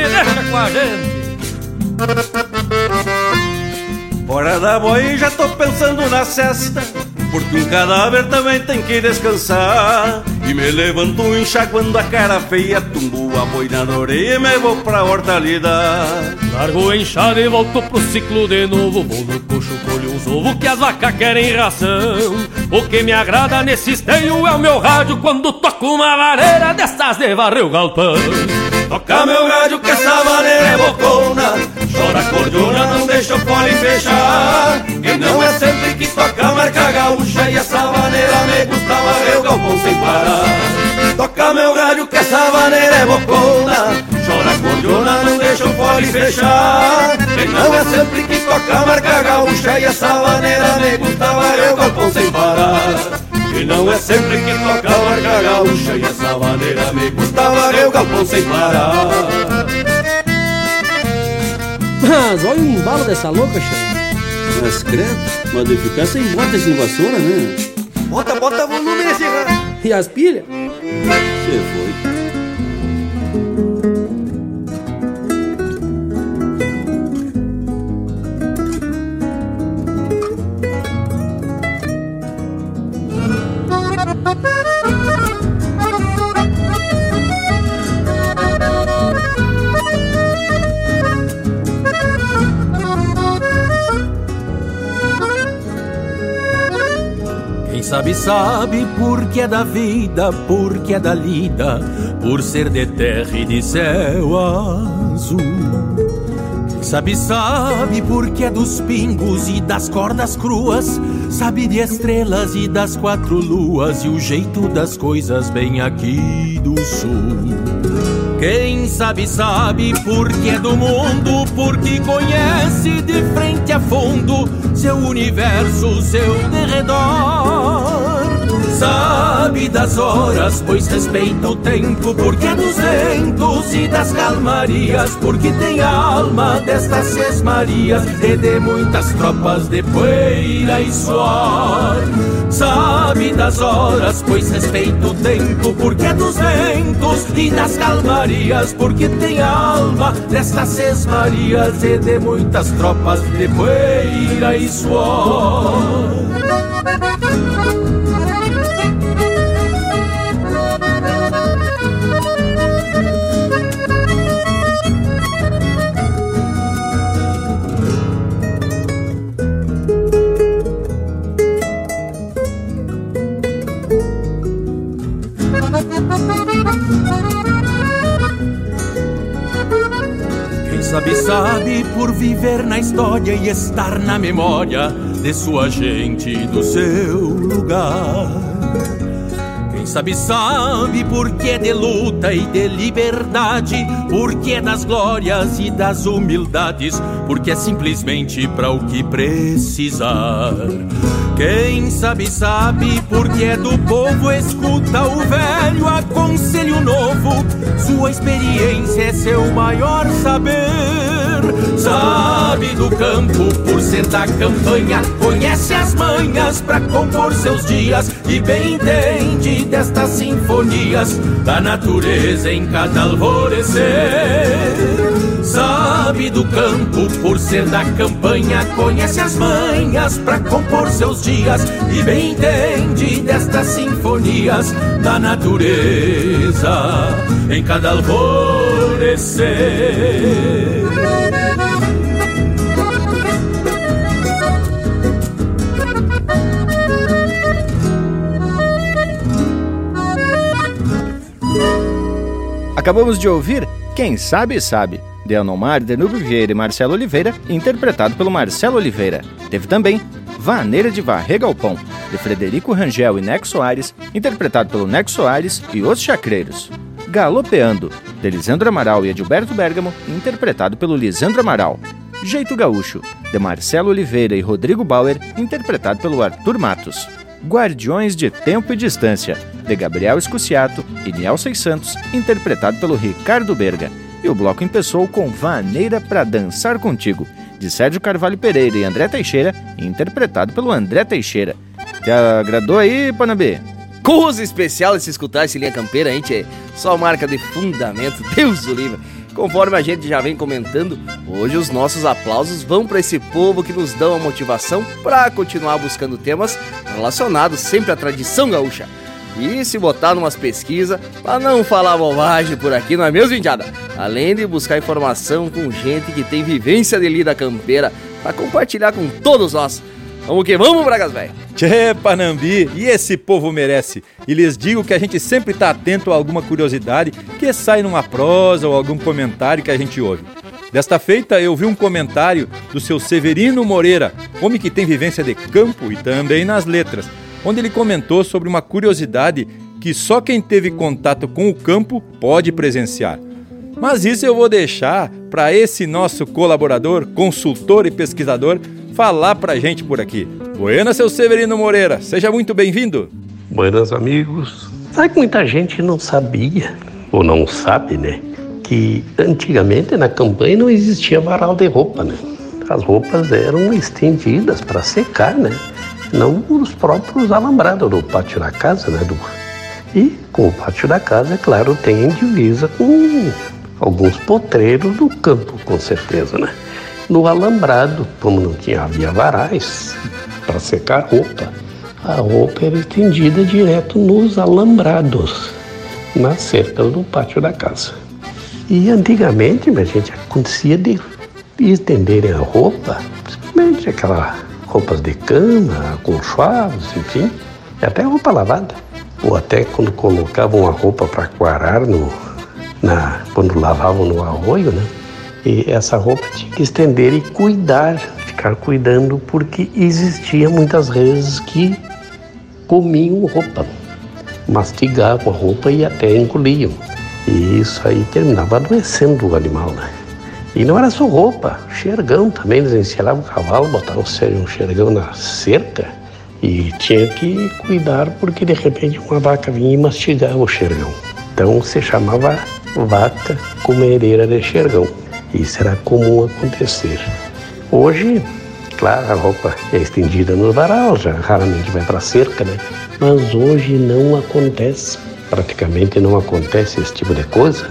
deixa com a gente. Hora da boi, já tô pensando na cesta Porque um cadáver também tem que descansar E me levanto enxaguando a cara feia Tumbo a boina na orelha e me vou pra hortalidade Largo enxada e volto pro ciclo de novo. Vou no coxo, colho uns ovos que as vacas querem ração. O que me agrada nesse esteio é o meu rádio Quando toco uma vareira dessas de varrer o galpão Toca meu rádio que essa maneira é bocona. Chora cordiona, não deixa o fole fechar E não é sempre que toca marca gaúcha E essa maneira me gostava eu galpão sem parar Toca meu rádio que essa maneira é bocona. Chora cordiona, não deixa o fole fechar E não é sempre que toca marca gaúcha E essa maneira me gostava eu galpão sem parar e não é sempre que toca a marca gaúcha E essa maneira me gostava eu galpão sem parar Mas olha o embalo dessa louca, chefe. Mas credo, mas de ficar sem bota sem vassoura, né? Bota, bota volume nesse rádio. E as pilhas? Você foi. Quem sabe, sabe porque é da vida, porque é da lida, por ser de terra e de céu azul. Quem sabe, sabe porque é dos pingos e das cordas cruas, sabe de estrelas e das quatro luas e o jeito das coisas bem aqui do sul. Quem sabe, sabe porque é do mundo, porque conhece de frente a fundo seu universo, seu derredor. Sabe das horas, pois respeita o tempo, porque é ventos e das calmarias, porque tem alma destas seis Marias e de muitas tropas de poeira e suor. Sabe das horas, pois respeita o tempo, porque é ventos e das calmarias, porque tem alma destas seis Marias e de muitas tropas de poeira e suor. Sabe, sabe por viver na história e estar na memória de sua gente e do seu lugar. Quem sabe, sabe porque é de luta e de liberdade, porque é das glórias e das humildades, porque é simplesmente para o que precisar. Quem sabe, sabe, porque é do povo, escuta o velho aconselho novo. Sua experiência é seu maior saber. Sabe do campo por ser da campanha, conhece as manhas para compor seus dias e bem entende destas sinfonias da natureza em cada alvorecer. Sabe do campo por ser da campanha, conhece as manhas para compor seus dias e bem entende destas sinfonias da natureza em cada alvorecer. Acabamos de ouvir Quem Sabe Sabe, de Anomar, Denúbio Vieira e Marcelo Oliveira, interpretado pelo Marcelo Oliveira. Teve também Vaneira de Varre Galpão, de Frederico Rangel e Neco Soares, interpretado pelo Neco Soares e Os Chacreiros. Galopeando, de Lisandro Amaral e Edilberto Bergamo, interpretado pelo Lisandro Amaral. Jeito Gaúcho, de Marcelo Oliveira e Rodrigo Bauer, interpretado pelo Arthur Matos. Guardiões de Tempo e Distância, de Gabriel Escuciato e Nielsen Santos, interpretado pelo Ricardo Berga. E o bloco empeçou com Vaneira para Dançar Contigo, de Sérgio Carvalho Pereira e André Teixeira, interpretado pelo André Teixeira. Te agradou aí, Panabê? Coisa especial de se escutar esse linha campeira, hein, tchê? Só marca de fundamento, Deus do livre. Conforme a gente já vem comentando, hoje os nossos aplausos vão para esse povo que nos dão a motivação para continuar buscando temas relacionados sempre à tradição gaúcha. E se botar numas pesquisas para não falar bobagem por aqui, não é mesmo, Indiada? Além de buscar informação com gente que tem vivência de lida campeira para compartilhar com todos nós. Vamos que vamos, Bragas Velho! Tchê, Panambi, e esse povo merece. E lhes digo que a gente sempre está atento a alguma curiosidade que sai numa prosa ou algum comentário que a gente ouve. Desta feita, eu vi um comentário do seu Severino Moreira, homem que tem vivência de campo e também nas letras, onde ele comentou sobre uma curiosidade que só quem teve contato com o campo pode presenciar. Mas isso eu vou deixar para esse nosso colaborador, consultor e pesquisador falar pra gente por aqui. Buenas, seu Severino Moreira, seja muito bem-vindo. Buenas, amigos. Sabe que muita gente não sabia, ou não sabe, né? Que antigamente na campanha não existia varal de roupa, né? As roupas eram estendidas para secar, né? Não os próprios alambrados do pátio da casa, né? Do... E com o pátio da casa, é claro, tem divisa com alguns potreiros do campo, com certeza, né? no alambrado, como não tinha havia varais para secar roupa, a roupa era estendida direto nos alambrados, na cerca do pátio da casa. E antigamente, a gente acontecia de estenderem a roupa, principalmente aquelas roupas de cama, acolchoados, enfim, e até roupa lavada. Ou até quando colocavam a roupa para quarar no, na, quando lavavam no arroio, né? E essa roupa tinha que estender e cuidar, ficar cuidando, porque existia muitas vezes que comiam roupa, mastigavam a roupa e até engoliam. E isso aí terminava adoecendo o animal, né? E não era só roupa, xergão também, eles enceravam o cavalo, botavam um xergão na cerca e tinha que cuidar porque de repente uma vaca vinha e mastigava o xergão. Então se chamava vaca comereira de xergão. Isso era comum acontecer. Hoje, claro, a roupa é estendida no varal, já raramente vai para a cerca, né? Mas hoje não acontece, praticamente não acontece esse tipo de coisa,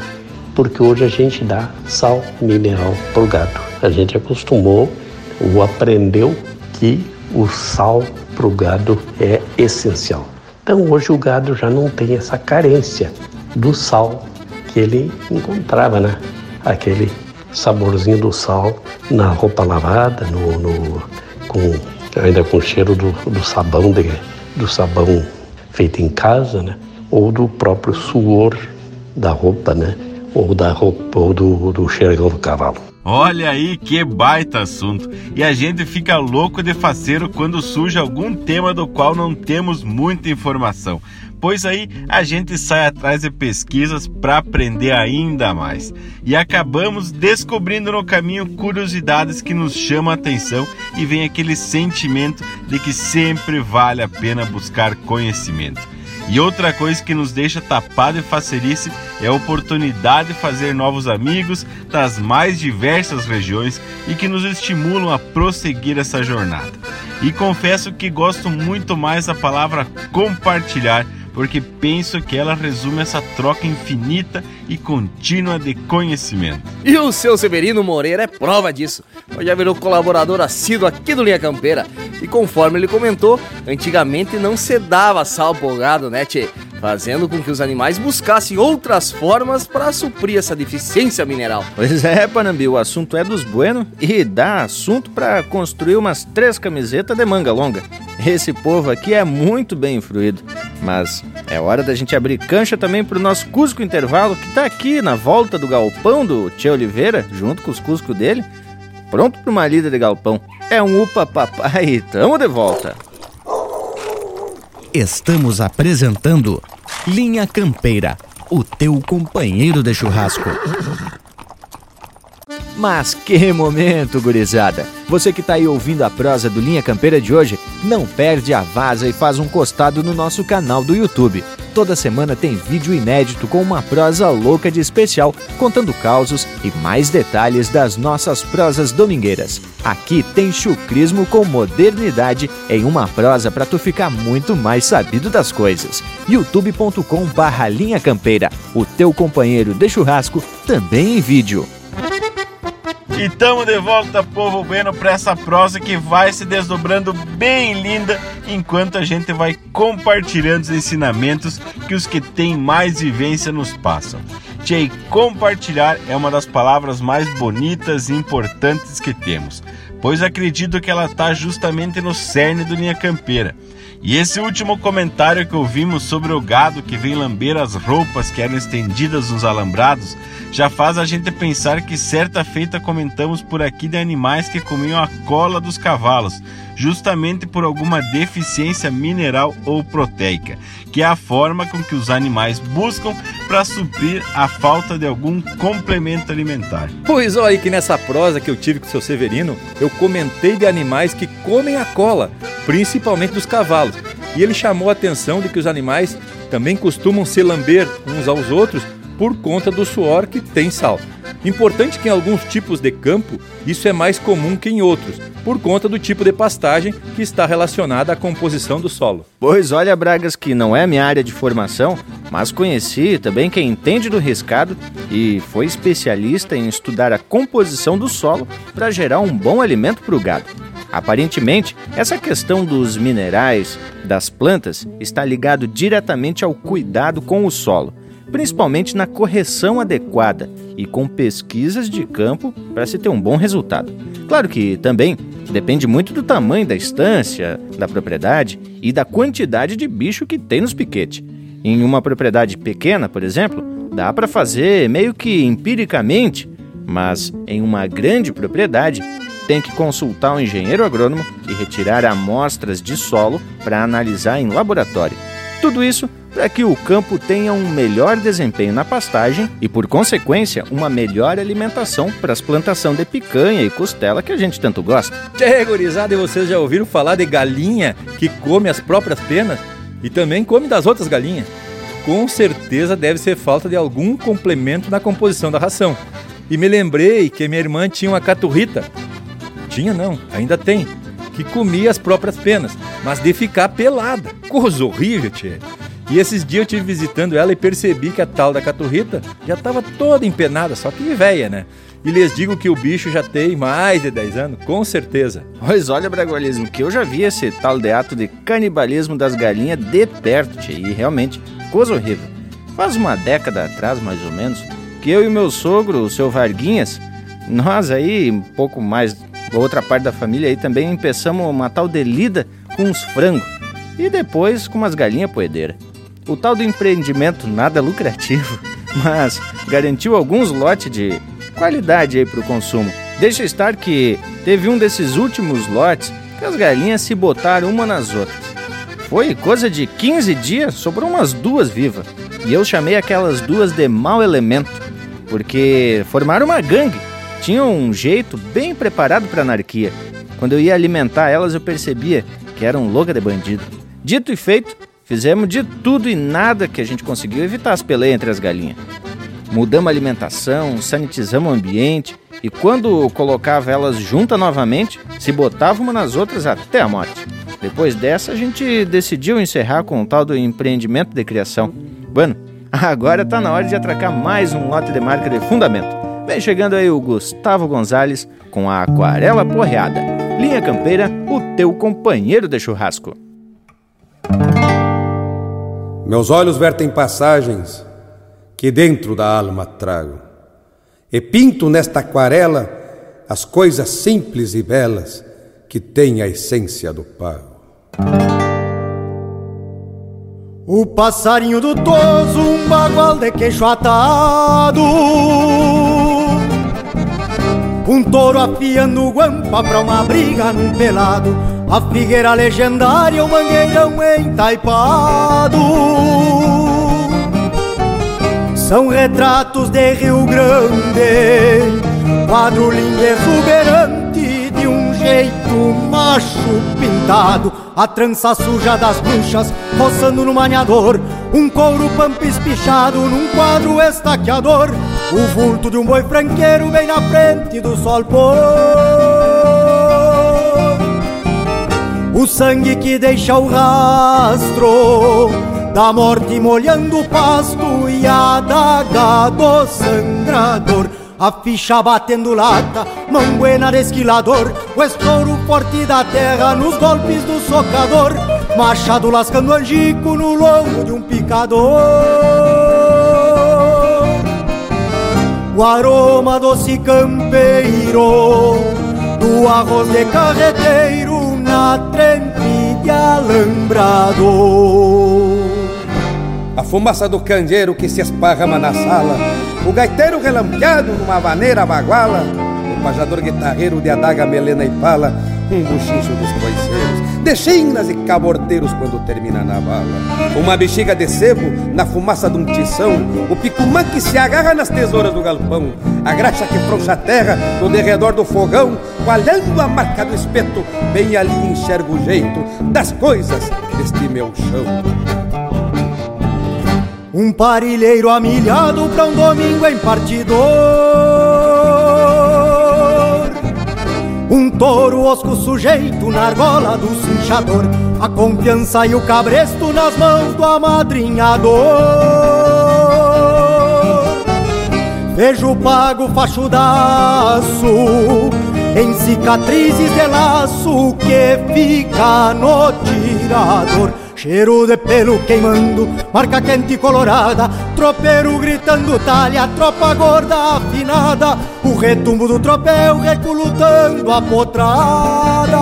porque hoje a gente dá sal mineral para o gado. A gente acostumou ou aprendeu que o sal para o gado é essencial. Então hoje o gado já não tem essa carência do sal que ele encontrava, né? Aquele saborzinho do sal na roupa lavada, no, no com, ainda com cheiro do, do sabão de, do sabão feito em casa, né? Ou do próprio suor da roupa, né? Ou da roupa ou do, do xergão do cavalo. Olha aí que baita assunto. E a gente fica louco de faceiro quando surge algum tema do qual não temos muita informação. pois aí a gente sai atrás de pesquisas para aprender ainda mais. E acabamos descobrindo no caminho curiosidades que nos chamam a atenção e vem aquele sentimento de que sempre vale a pena buscar conhecimento. E outra coisa que nos deixa tapado e facerice é a oportunidade de fazer novos amigos das mais diversas regiões e que nos estimulam a prosseguir essa jornada. E confesso que gosto muito mais da palavra compartilhar porque penso que ela resume essa troca infinita e contínua de conhecimento. E o seu Severino Moreira é prova disso, pois já virou colaborador assíduo aqui do Linha Campeira. E conforme ele comentou, antigamente não se dava sal pro gado, né, tchê? Fazendo com que os animais buscassem outras formas para suprir essa deficiência mineral. Pois é, Panambi, o assunto é dos bueno e dá assunto para construir umas três camisetas de manga longa. Esse povo aqui é muito bem influído. Mas é hora da gente abrir cancha também pro nosso Cusco Intervalo, que tá aqui na volta do galpão do Tia Oliveira, junto com os Cusco dele, pronto para uma lida de galpão. É um upa papai tamo de volta. Estamos apresentando Linha Campeira, o teu companheiro de churrasco. Mas que momento, gurizada! Você que tá aí ouvindo a prosa do Linha Campeira de hoje, não perde a vaza e faz um costado no nosso canal do YouTube. Toda semana tem vídeo inédito com uma prosa louca de especial, contando causos e mais detalhes das nossas prosas domingueiras. Aqui tem chucrismo com modernidade em uma prosa para tu ficar muito mais sabido das coisas. youtube.com barra Linha Campeira, o teu companheiro de churrasco, também em vídeo. E tamo de volta, povo bueno, para essa prosa que vai se desdobrando bem linda enquanto a gente vai compartilhando os ensinamentos que os que têm mais vivência nos passam. Tchê, compartilhar é uma das palavras mais bonitas e importantes que temos, pois acredito que ela está justamente no cerne do Linha Campeira. E esse último comentário que ouvimos sobre o gado que vem lamber as roupas que eram estendidas nos alambrados já faz a gente pensar que certa feita comentamos por aqui de animais que comiam a cola dos cavalos, justamente por alguma deficiência mineral ou proteica, que é a forma com que os animais buscam para suprir a falta de algum complemento alimentar. Pois olha aí que nessa prosa que eu tive com o seu Severino, eu comentei de animais que comem a cola, principalmente dos cavalos. E ele chamou a atenção de que os animais também costumam se lamber uns aos outros por conta do suor que tem sal. Importante que em alguns tipos de campo isso é mais comum que em outros, por conta do tipo de pastagem que está relacionada à composição do solo. Pois olha, Bragas, que não é minha área de formação, mas conheci também quem entende do riscado e foi especialista em estudar a composição do solo para gerar um bom alimento para o gado. Aparentemente, essa questão dos minerais das plantas está ligado diretamente ao cuidado com o solo principalmente na correção adequada e com pesquisas de campo para se ter um bom resultado. Claro que também depende muito do tamanho da estância, da propriedade e da quantidade de bicho que tem nos piquetes. Em uma propriedade pequena, por exemplo, dá para fazer meio que empiricamente, mas em uma grande propriedade tem que consultar um engenheiro agrônomo e retirar amostras de solo para analisar em laboratório. Tudo isso para que o campo tenha um melhor desempenho na pastagem e, por consequência, uma melhor alimentação para as plantação de picanha e costela que a gente tanto gosta. Tchê, e vocês já ouviram falar de galinha que come as próprias penas e também come das outras galinhas? Com certeza deve ser falta de algum complemento na composição da ração. E me lembrei que minha irmã tinha uma caturrita. Tinha não, ainda tem. Que comia as próprias penas, mas de ficar pelada. Coisa horrível, tchê. E esses dias eu tive visitando ela e percebi que a tal da caturrita já estava toda empenada, só que velha, né? E lhes digo que o bicho já tem mais de 10 anos, com certeza. Pois olha, Bragualismo, que eu já vi esse tal de ato de canibalismo das galinhas de perto, tia, e realmente, coisa horrível. Faz uma década atrás, mais ou menos, que eu e meu sogro, o seu Varguinhas, nós aí, um pouco mais, outra parte da família aí também, empeçamos uma tal de lida com uns frangos. E depois com umas galinhas poedeiras. O tal do empreendimento nada lucrativo, mas garantiu alguns lotes de qualidade aí para o consumo. Deixa estar que teve um desses últimos lotes que as galinhas se botaram uma nas outras. Foi coisa de 15 dias, sobrou umas duas vivas. E eu chamei aquelas duas de mau elemento, porque formaram uma gangue. Tinham um jeito bem preparado para anarquia. Quando eu ia alimentar elas, eu percebia que eram louca de bandido. Dito e feito, fizemos de tudo e nada que a gente conseguiu evitar as peleias entre as galinhas. Mudamos a alimentação, sanitizamos o ambiente e quando colocava elas juntas novamente, se botava uma nas outras até a morte. Depois dessa, a gente decidiu encerrar com o tal do empreendimento de criação. Bueno, agora tá na hora de atracar mais um lote de marca de fundamento. Vem chegando aí o Gustavo Gonzalez com a Aquarela Porreada. Linha Campeira, o teu companheiro de churrasco. Meus olhos vertem passagens que dentro da alma trago, e pinto nesta aquarela as coisas simples e belas que têm a essência do pago. O passarinho do toso, um bagual de queixo atado. Um touro afiando guampa pra uma briga num pelado A figueira legendária, o mangueirão entaipado. São retratos de Rio Grande Quadro lindo exuberante de um jeito macho pintado. A trança suja das bruxas roçando no maniador Um couro pampa espichado num quadro estaqueador. O vulto de um boi franqueiro bem na frente do sol pôr O sangue que deixa o rastro Da morte molhando o pasto E a daga do sangrador a ficha batendo lata, manguena de esquilador, o estouro forte da terra nos golpes do socador, machado lascando angico no lombo de um picador. O aroma doce campeiro do arroz de carreteiro de alambrador. A fumaça do candeeiro que se esparrama na sala, o gaiteiro relampeado numa vaneira baguala, o pajador guitarreiro de adaga, melena e pala, um buchincho dos coiceiros, de chinas e cabordeiros quando termina na bala. Uma bexiga de sebo na fumaça de um tição, o picumã que se agarra nas tesouras do galpão, a graxa que frouxa a terra no derredor do fogão, coalhando a marca do espeto, bem ali enxergo o jeito das coisas deste meu chão. Um parilheiro amilhado pra um domingo em partidor touro osco sujeito na argola do cinchador A confiança e o cabresto nas mãos do amadrinhador. Vejo pago fachudaço Em cicatrizes de laço que fica no tirador Cheiro de pelo queimando, marca quente e colorada. Tropeiro gritando talha, tropa gorda afinada. O retumbo do tropel reculutando a potrada.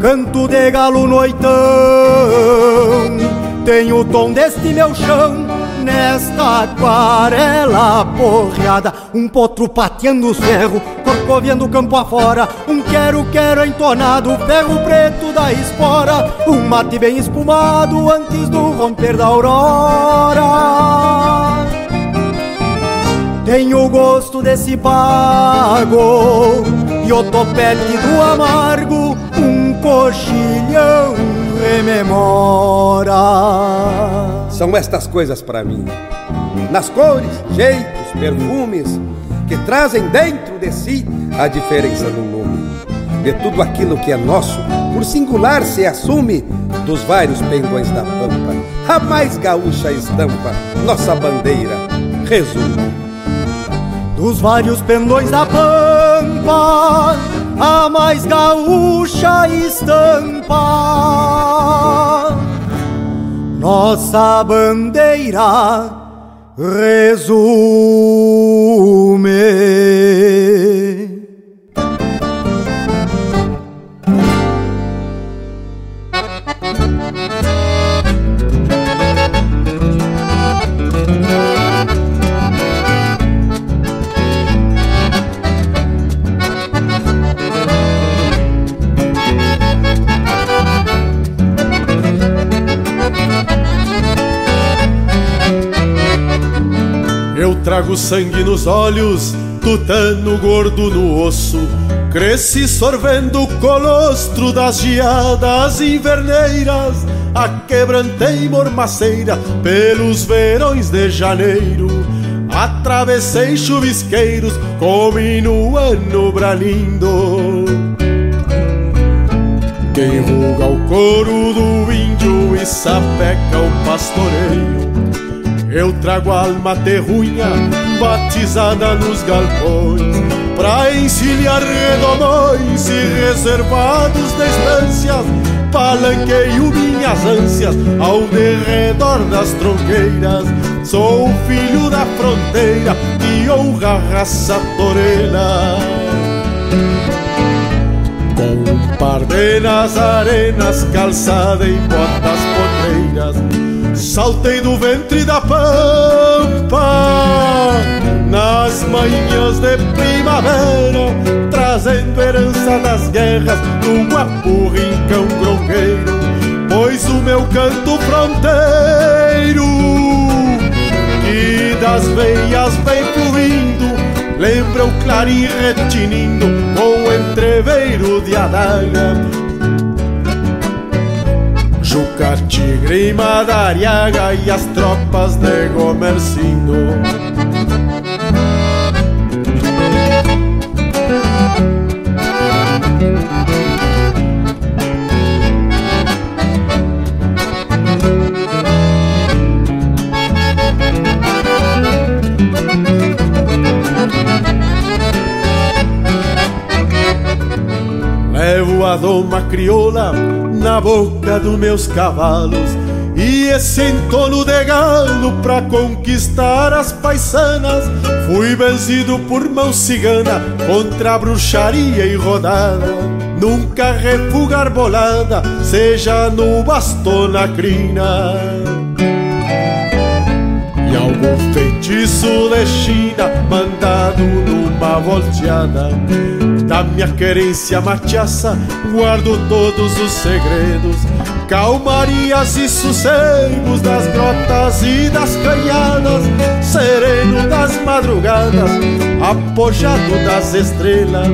Canto de galo noitão Tem o tom deste meu chão nesta aquarela porreada. Um potro pateando o ferro, corcoviando o campo afora. Um quero-quero entonado, ferro preto da espora. Um mate bem espumado antes do romper da aurora. Tenho gosto desse pago E o topete do amargo Um coxilhão rememora São estas coisas para mim, nas cores, jeitos, perfumes, que trazem dentro de si a diferença do nome. De tudo aquilo que é nosso, por singular se assume, dos vários pendões da pampa, a mais gaúcha estampa, nossa bandeira, resume. Dos vários pendões da pampa, a mais gaúcha estampa. Nossa bandeira resume. Trago sangue nos olhos, tutano gordo no osso. Cresci sorvendo o colostro das geadas inverneiras, a quebrantei mormaceira pelos verões de janeiro. Atravessei chuvisqueiros, comi no ano branindo. Quem ruga o couro do índio e sapeca o pastoreio. Eu trago a alma terrunha batizada nos galpões Pra encilhar redomões e reservados de estâncias. Palanqueio minhas ânsias ao derredor das tronqueiras. Sou filho da fronteira que honra a raça torena Com um par de nazarenas calçada em botas potreiras Saltei do ventre da pampa Nas manhãs de primavera Trazendo herança das guerras Do guapo rincão grongueiro Pois o meu canto fronteiro Que das veias vem fluindo Lembra o clarim retinindo Com entreveiro de adaga Juca, Tigre e Madariaga e as tropas de Gomercindo. A doma crioula na boca dos meus cavalos e esse entono de galo pra conquistar as paisanas. Fui vencido por mão cigana contra a bruxaria e rodada. Nunca refugar bolada, seja no bastão na crina. E algum feitiço de China mandado numa volteada da minha querência machaça guardo todos os segredos Calmarias e sossegos das grotas e das canhadas Sereno das madrugadas, apojado das estrelas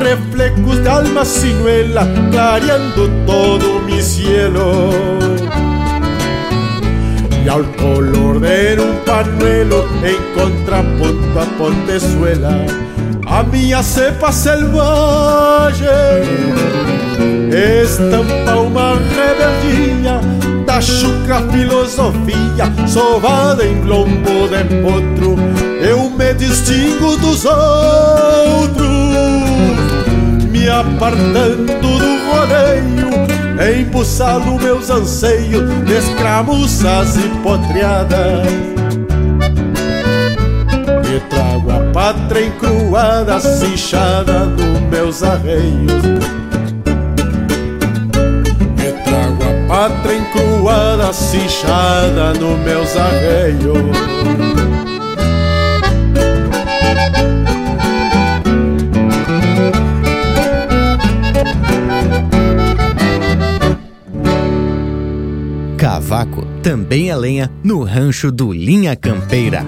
Reflecos de alma sinuela, clareando todo mi cielo. Y al color de un panuelo en contrapunto a Pontezuela a minha cepa selvagem estampa uma rebeldia da chucra filosofia sovada em lombo de potro. Eu me distingo dos outros, me apartando do rodeio, embuçalo meus anseios de escramuças e potreadas pátria encruada, cinchada nos meus arreios. Me trago a pátria encruada, cinchada nos meus arreios. Cavaco também é lenha no rancho do Linha Campeira.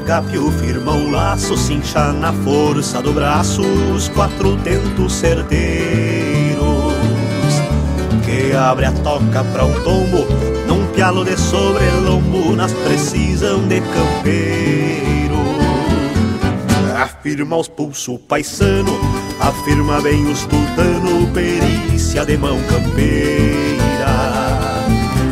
Agapio firma laço, cincha na força do braço os quatro tentos certeiros que abre a toca pra um tombo num pialo de sobrelombo nas precisão de campeiro. Afirma os pulso paisano, afirma bem os tutano, perícia de mão campeira.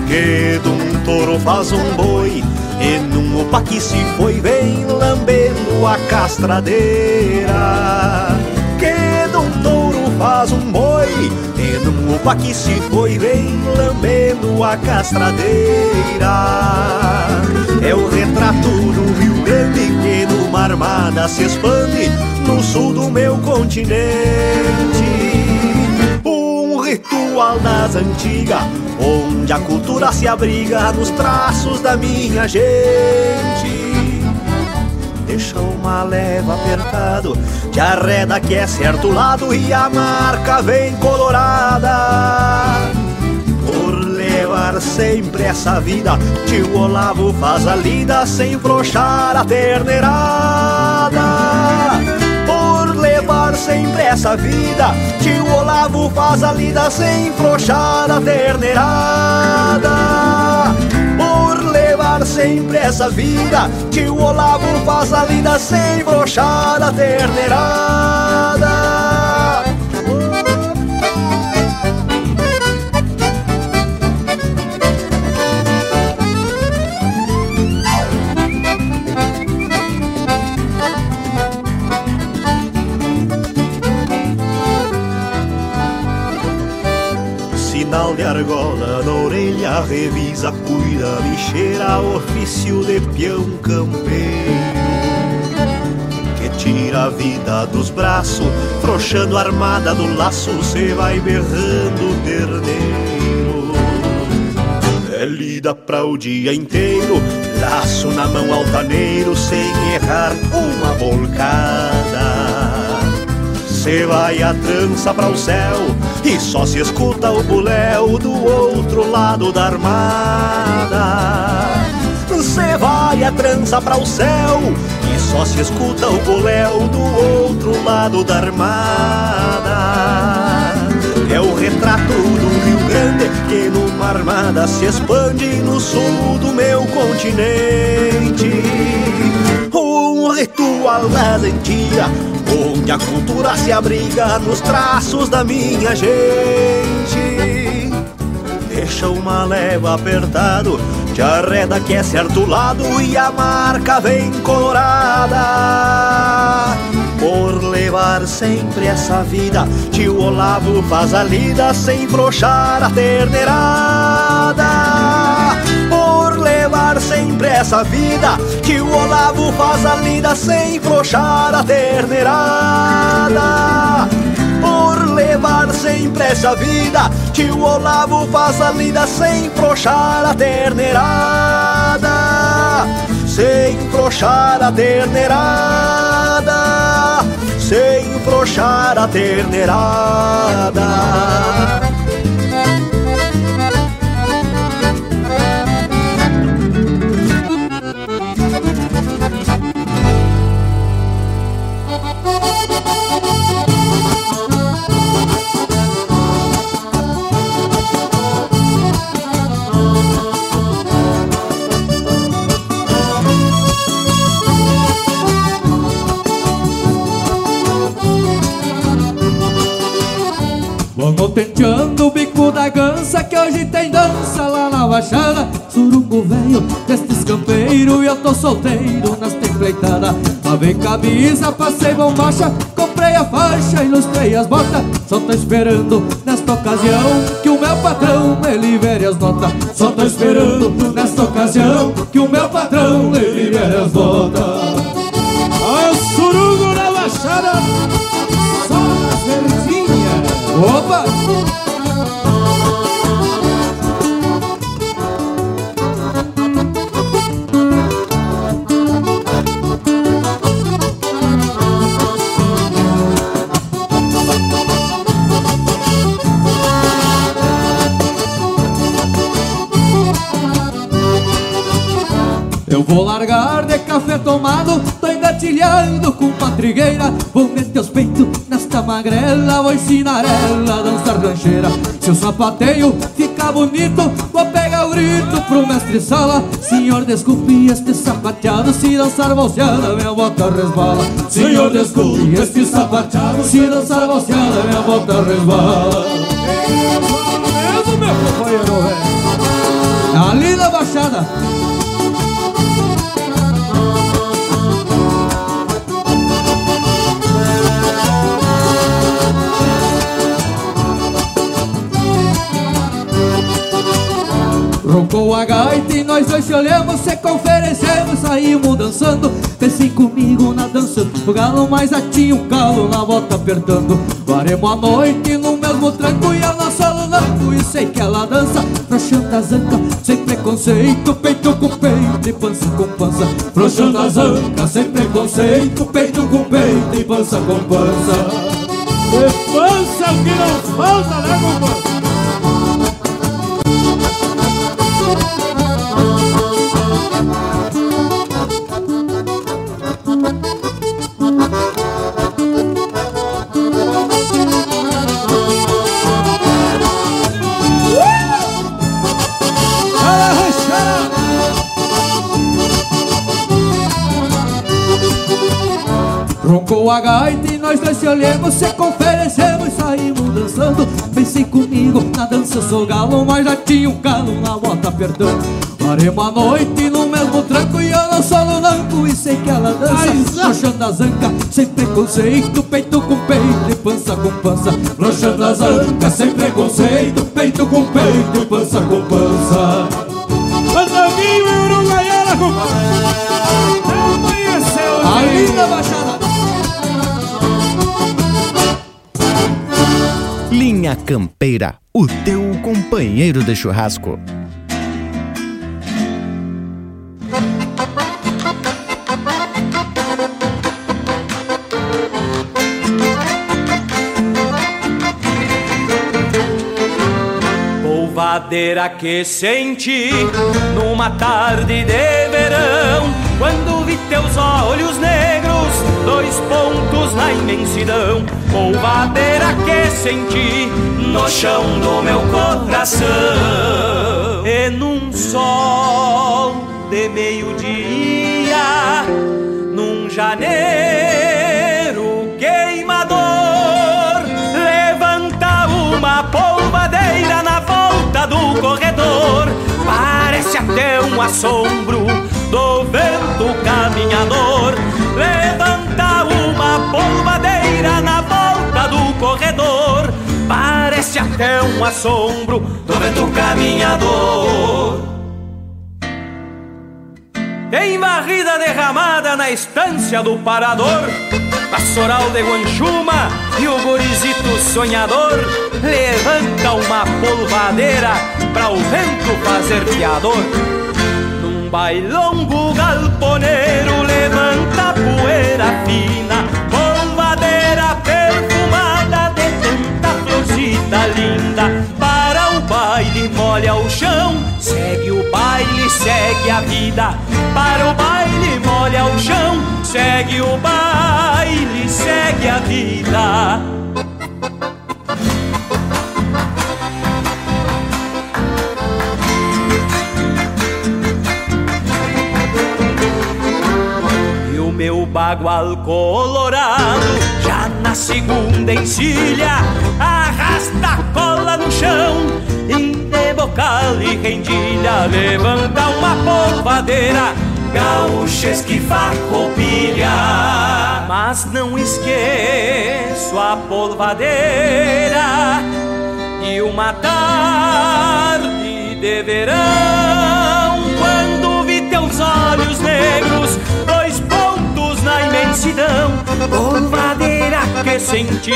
Que de um touro faz um boi e num opa que se foi vem lambendo a castradeira. Que um touro faz um boi E num opa que se foi vem lambendo a castradeira. É o retrato do Rio Grande que numa armada se expande No sul do meu continente ritual das antigas, onde a cultura se abriga nos traços da minha gente. Deixa uma leva apertado, te arreda que é certo lado e a marca vem colorada. Por levar sempre essa vida, tio Olavo faz a lida sem frouxar a terneirada. Sempre essa vida, tio Olavo faz a lida sem frouxar a terneirada. Por levar sempre essa vida, tio Olavo faz a lida sem frouxar a terneirada. Revisa, cuida, bicheira, ofício de peão campeiro. Que tira a vida dos braços, frouxando a armada do laço, cê vai berrando o terneiro. É lida pra o dia inteiro, laço na mão altaneiro, sem errar uma volcada. Cê vai a trança para o céu e só se escuta o buléu do outro lado da armada. Cê vai a trança para o céu e só se escuta o buléu do outro lado da armada. É o retrato do Rio Grande que numa armada se expande no sul do meu continente. Ritual das antigas onde a cultura se abriga nos traços da minha gente. Deixa uma leva apertado, te arreda que é certo lado e a marca vem colorada. Por levar sempre essa vida, tio Olavo faz a lida sem frouxar a terneirada. Levar sempre essa vida, tio Olavo faz a lida sem frouxar a terneirada. Por levar sempre essa vida, tio Olavo faz a lida sem frouxar a terneirada. Sem frouxar a terneirada, sem frouxar a terneirada. Tenteando o bico da gança que hoje tem dança lá na baixada. Surungo velho destes campeiros e eu tô solteiro nas templeitadas Lavei camisa, passei bombacha, comprei a faixa, ilustrei as botas. Só tô esperando nesta ocasião que o meu patrão me libere as notas. Só tô esperando nesta ocasião que o meu patrão me libere as notas o surungo na baixada Opa! Eu vou largar de café tomado, tô engatilhando com patrigueira Vou meter os peitos magrela, vou ensinar ela a dançar rancheira Se o sapateio ficar bonito, vou pegar o grito pro mestre sala. Senhor, desculpe este sapateado, se dançar bolseada, minha bota resbala. Senhor, desculpe este sapateado, se dançar bolseada, minha bota resbala. Mesmo, meu companheiro, velho Ali na baixada Roncou Roncou a gaita e nós dois se olhamos, se conferencemos, saímos dançando. Desce comigo na dança do galo, mas atinha um calo na volta apertando. Varemos a noite no mesmo tranco e a nossa lunanco. E sei que ela dança, frouxando a zanca, sem preconceito, peito com peito e pança com pança. Frouxando a zanca, sem preconceito, peito com peito e pança com pança. E pança o que não falta, né, compadre? A gaita e nós dois se olhamos, se conferencemos, saímos dançando. Pensei comigo, na dança sou galo, mas já tinha um calo na bota apertando. Paremos a noite no mesmo tranco e eu não sou no nanco E sei que ela dança, roxando a zanca Sem preconceito, peito com peito e pança com pança Roxando a zanca, sem preconceito Peito com peito e pança com pança Fandanguinho e Uruguaiana, compadre. Amanheceu. A linda baixada Campeira, o teu companheiro de churrasco. Polvadeira que senti numa tarde de verão, quando vi teus olhos negros, dois pontos na imensidão. Polvadeira que senti no chão do meu coração. E num sol de meio-dia, num janeiro queimador, levanta uma polvadeira na volta do corredor. Parece até um assombro do vento caminhador. Levanta uma polvadeira na volta do corredor. Parece até um assombro do vento caminhador. Tem varrida derramada na estância do parador Vassoural de guanchuma e o gorizito sonhador Levanta uma polvadeira pra o vento fazer fiador Num bailongo galponeiro levanta poeira fina Polvadeira perfumada de tanta florcita linda. Para o baile molha o chão Segue o baile, segue a vida. Para o baile molha o chão Segue o baile, segue a vida bagual colorado. Já na segunda encilha Arrasta a cola no chão. E de bocal e rendilha Levanta uma polvadeira. Gaúcha esquiva pilha Mas não esqueço a polvadeira. E uma tarde de verão na imensidão Polvadeira que senti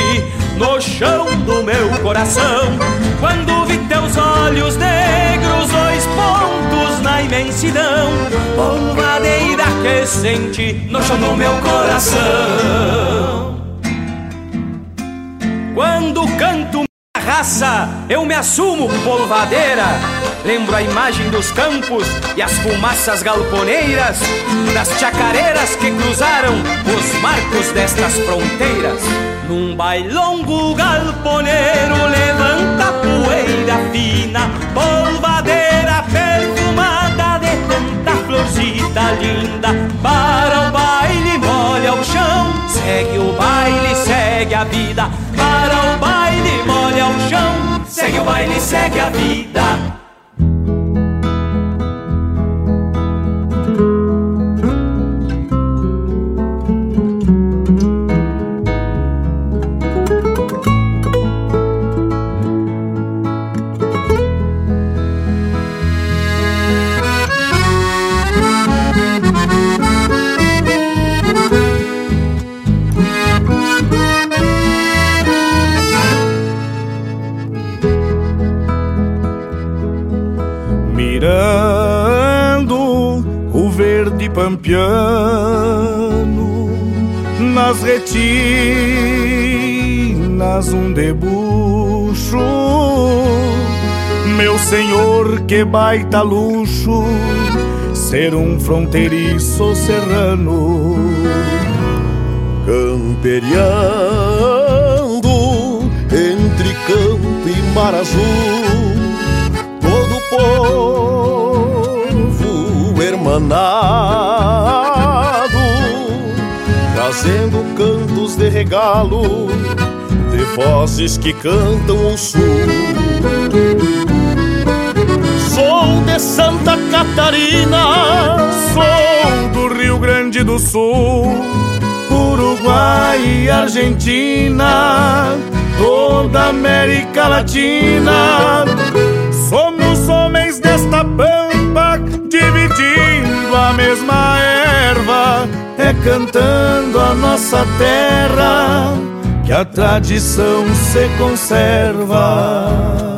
no chão do meu coração. Quando vi teus olhos negros Dois pontos na imensidão Polvadeira que senti no chão do meu coração. Quando canto raça, eu me assumo polvadeira. Lembro a imagem dos campos e as fumaças galponeiras Das chacareiras que cruzaram os marcos destas fronteiras. Num bailongo galponeiro levanta poeira fina Polvadeira perfumada de tanta florcita linda Para o chão Segue o baile, segue a vida. Para o baile molha o chão. Segue o baile, segue a vida Beirando o verde pampiano. Nas retinas um debuxo Meu senhor, que baita luxo Ser um fronteiriço serrano. Camperiando entre campo e mar azul hermanado Trazendo cantos de regalo De vozes que cantam o sul Sou de Santa Catarina, sou do Rio Grande do Sul, Uruguai e Argentina, toda América Latina. Somos homens desta pampa, dividindo a mesma erva, é cantando a nossa terra que a tradição se conserva.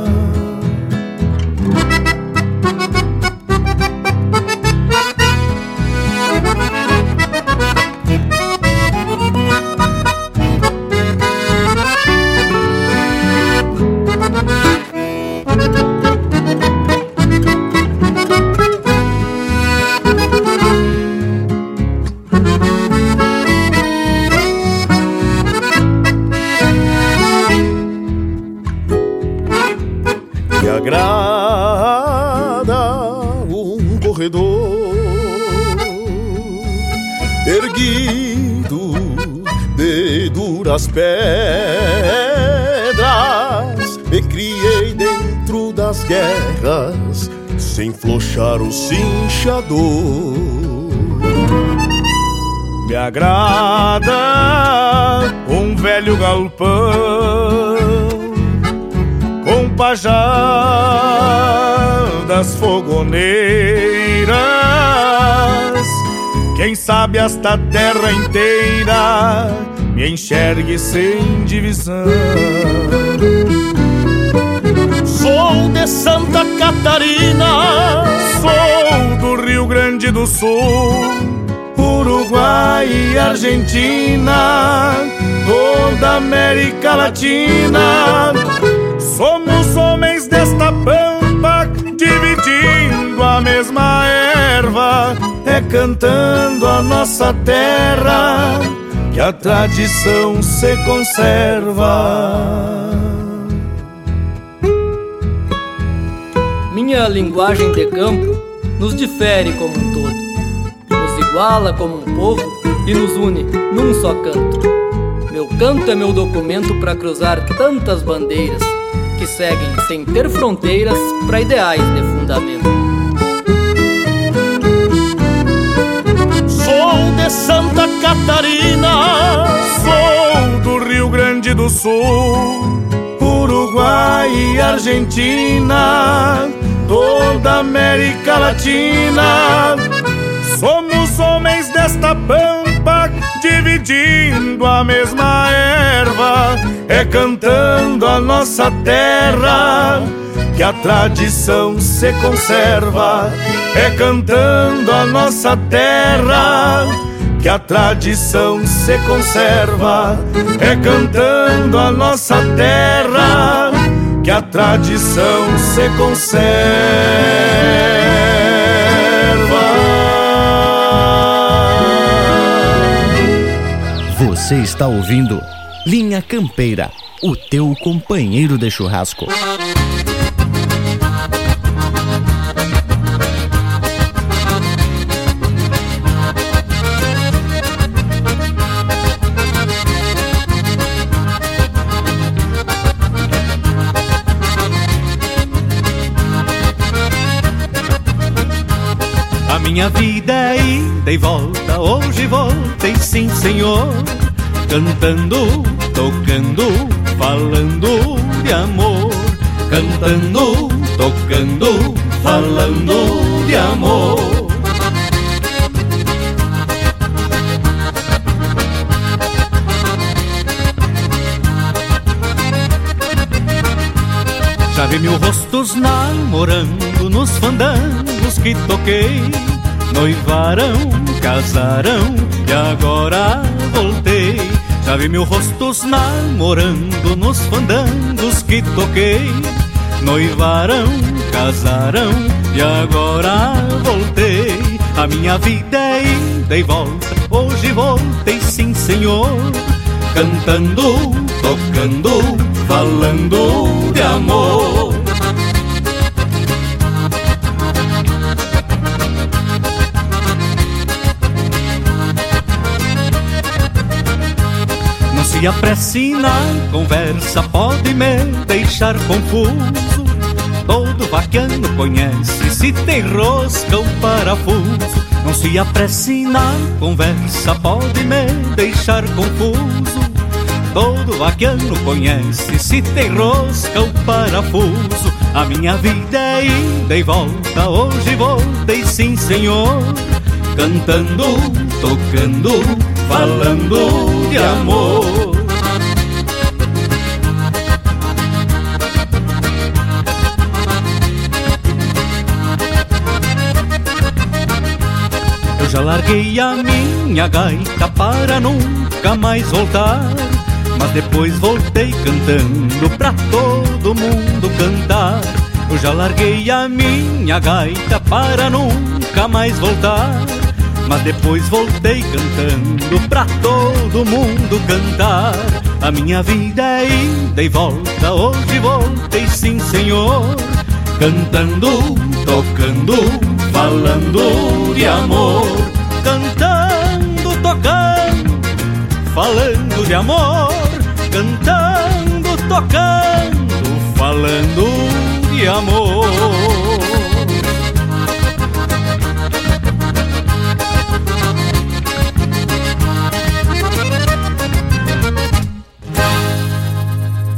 Sem flochar o cinchador. Me agrada um velho galpão com pajadas fogoneiras. Quem sabe esta terra inteira me enxergue sem divisão. Sou de Santa Catarina, sou do Rio Grande do Sul, Uruguai e Argentina, toda América Latina. Somos homens desta pampa, dividindo a mesma erva, é cantando a nossa terra que a tradição se conserva. Minha linguagem de campo nos difere como um todo, nos iguala como um povo e nos une num só canto. Meu canto é meu documento para cruzar tantas bandeiras que seguem sem ter fronteiras para ideais de fundamento. Sou de Santa Catarina, sou do Rio Grande do Sul, Uruguai e Argentina, toda América Latina. Somos homens desta pampa, dividindo a mesma erva, é cantando a nossa terra que a tradição se conserva, é cantando a nossa terra que a tradição se conserva, é cantando a nossa terra que a tradição se conserva. Você está ouvindo Linha Campeira, o teu companheiro de churrasco. Minha vida é ida e volta, hoje voltei sim, senhor. Cantando, tocando, falando de amor. Cantando, tocando, falando de amor. Já vi mil rostos namorando nos fandangos que toquei. Noivarão, casarão e agora voltei. Já vi mil rostos namorando nos fandangos que toquei. Noivarão, casarão e agora voltei. A minha vida é ida e volta, hoje voltei sim senhor. Cantando, tocando, falando de amor. Não se apresse na conversa, pode me deixar confuso. Todo vaquiano conhece se tem rosca ou parafuso. Não se apresse na conversa, pode me deixar confuso. Todo vaquiano conhece se tem rosca ou parafuso. A minha vida é ida e volta, hoje voltei sim senhor. Cantando, tocando, falando de amor. Já larguei a minha gaita para nunca mais voltar. Mas depois voltei cantando pra todo mundo cantar. Eu já larguei a minha gaita para nunca mais voltar. Mas depois voltei cantando pra todo mundo cantar. A minha vida é ida e volta, hoje voltei sim, senhor. Cantando, tocando, falando de amor. Cantando, tocando, falando de amor. Cantando, tocando, falando de amor.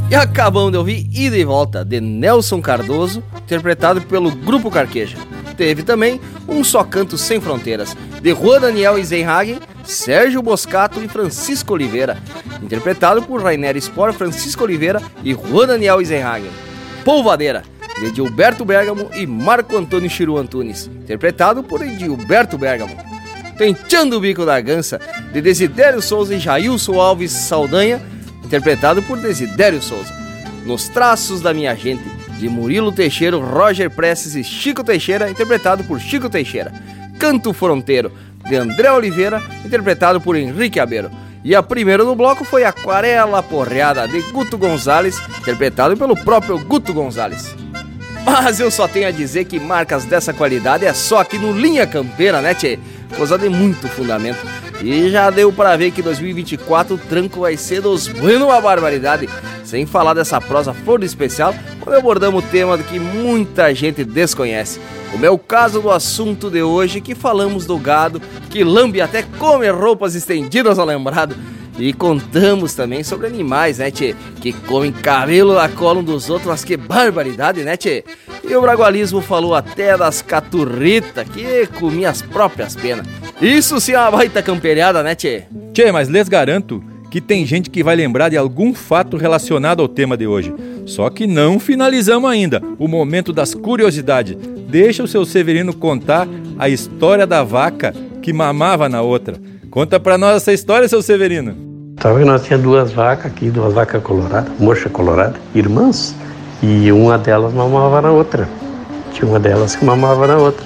E acabamos de ouvir Ida e Volta, de Nelson Cardoso, interpretado pelo Grupo Carqueja. Teve também Um Só Canto Sem Fronteiras, de Juan Daniel Eisenhagen, Sérgio Boscato e Francisco Oliveira, interpretado por Rainer Spor, Francisco Oliveira e Juan Daniel Eisenhagen. Polvadeira, de Gilberto Bergamo e Marco Antônio Chiru Antunes, interpretado por Gilberto Bergamo. Tenteando o Bico da Gança, de Desidério Souza e Jailson Alves Saldanha, interpretado por Desidério Souza. Nos Traços da Minha Gente, de Murilo Teixeira, Roger Prestes e Chico Teixeira, interpretado por Chico Teixeira. Canto Fronteiro, de André Oliveira, interpretado por Henrique Abeiro. E a primeira no bloco foi Aquarela Porreada, de Guto Gonzalez, interpretado pelo próprio Guto Gonzalez. Mas eu só tenho a dizer que marcas dessa qualidade é só aqui no Linha Campeira, né, tchê? Coisa de muito fundamento. E já deu para ver que 2024 o tranco vai ser dos buenos uma barbaridade. Sem falar dessa prosa flor especial, quando abordamos o tema que muita gente desconhece. Como é o caso do assunto de hoje, que falamos do gado, que lambe até come roupas estendidas ao lembrado. E contamos também sobre animais, né, tchê? Que comem cabelo na cola um dos outros, mas que barbaridade, né, tchê? E o bragualismo falou até das caturritas, que comia as próprias penas. Isso sim é uma baita camperiada, né, tchê? Tchê, mas lhes garanto que tem gente que vai lembrar de algum fato relacionado ao tema de hoje. Só que não finalizamos ainda o momento das curiosidades. Deixa o seu Severino contar a história da vaca que mamava na outra. Conta pra nós essa história, seu Severino. Tá vendo? Nós tinha duas vacas aqui, duas vacas coloradas, mocha colorada, irmãs, e uma delas mamava na outra. Tinha uma delas que mamava na outra.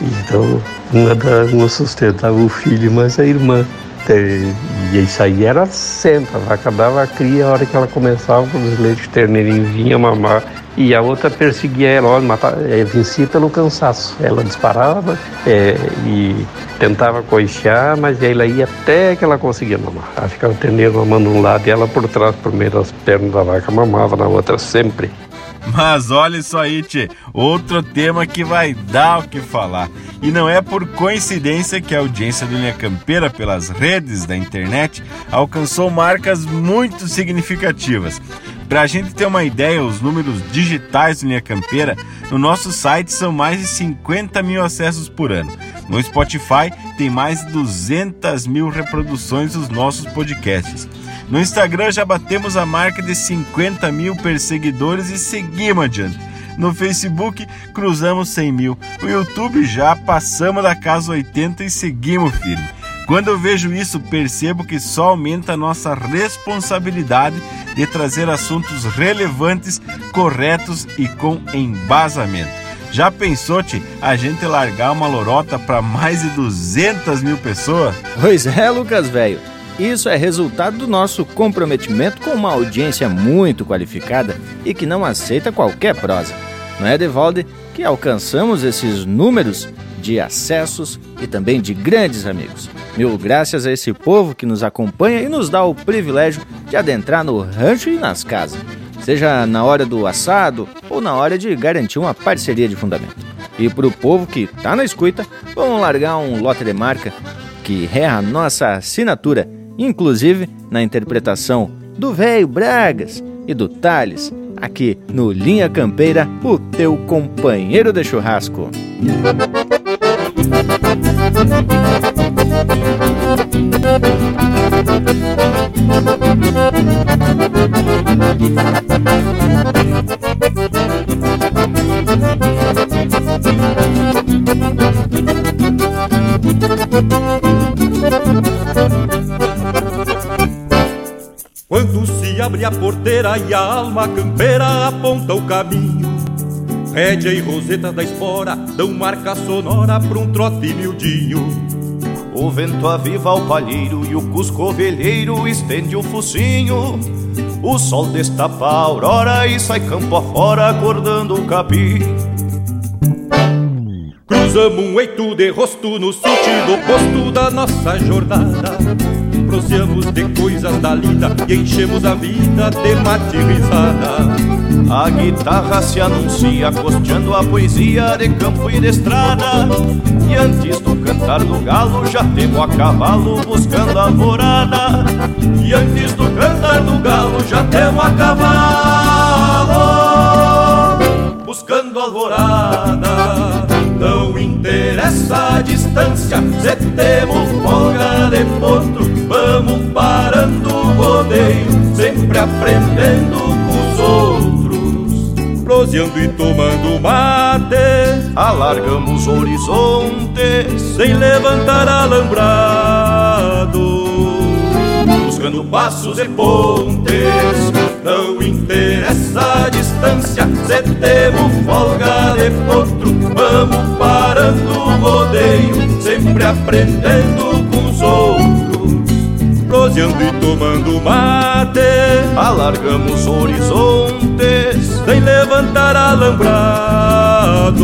Então, uma das não sustentava o filho, mas a irmã. E isso aí era sempre, a vaca dava a cria a hora que ela começava, os leites terneirinhos vinham mamar, e a outra perseguia ela, olha, matava, é, vencia pelo cansaço. Ela disparava é, e tentava coixar, mas ela ia até que ela conseguia mamar. Ela ficava o terneiro mamando um lado e ela por trás, por meio das pernas da vaca, mamava na outra sempre. Mas olha isso aí, tchê, outro tema que vai dar o que falar. E não é por coincidência que a audiência do Linha Campeira pelas redes da internet alcançou marcas muito significativas. Para a gente ter uma ideia, os números digitais do Linha Campeira no nosso site são mais de 50 mil acessos por ano. No Spotify tem mais de 200 mil reproduções dos nossos podcasts. No Instagram já batemos a marca de 50 mil perseguidores e seguimos adiante. No Facebook cruzamos 100 mil. O YouTube já passamos da casa 80 e seguimos firme. Quando eu vejo isso, percebo que só aumenta a nossa responsabilidade de trazer assuntos relevantes, corretos e com embasamento. Já pensou, Ti, a gente largar uma lorota para mais de 200 mil pessoas? Pois é, Lucas, velho. Isso é resultado do nosso comprometimento com uma audiência muito qualificada e que não aceita qualquer prosa. Não é, Devalde, que alcançamos esses números de acessos e também de grandes amigos. Mil graças a esse povo que nos acompanha e nos dá o privilégio de adentrar no rancho e nas casas, seja na hora do assado ou na hora de garantir uma parceria de fundamento. E para o povo que está na escuta, vamos largar um lote de marca que é a nossa assinatura, inclusive na interpretação do velho Bragas e do Thales, aqui no Linha Campeira, o teu companheiro de churrasco. Quando se abre a porteira e a alma campeira aponta o caminho Rédea e roseta da espora dão marca sonora pra um trote miudinho. O vento aviva o palheiro e o cusco ovelheiro estende o focinho. O sol destapa a aurora e sai campo afora acordando o capim. Cruzamos um eito de rosto no sentido oposto da nossa jornada. Proseamos de coisas da lida e enchemos a vida de mate. A guitarra se anuncia costeando a poesia de campo e de estrada. E antes do cantar do galo já temo a cavalo buscando a alvorada. E antes do cantar do galo já temo a cavalo buscando a alvorada. Não interessa a distância, se temos folga de potro, vamos parando o rodeio, sempre aprendendo com os outros. Proseando e tomando mate, alargamos horizontes, sem levantar alambrado. Buscando passos e pontes, não interessa a distância, se temos folga de potro, vamos parando o rodeio, sempre aprendendo. Proseando e tomando mate, alargamos horizontes, sem levantar alambrados,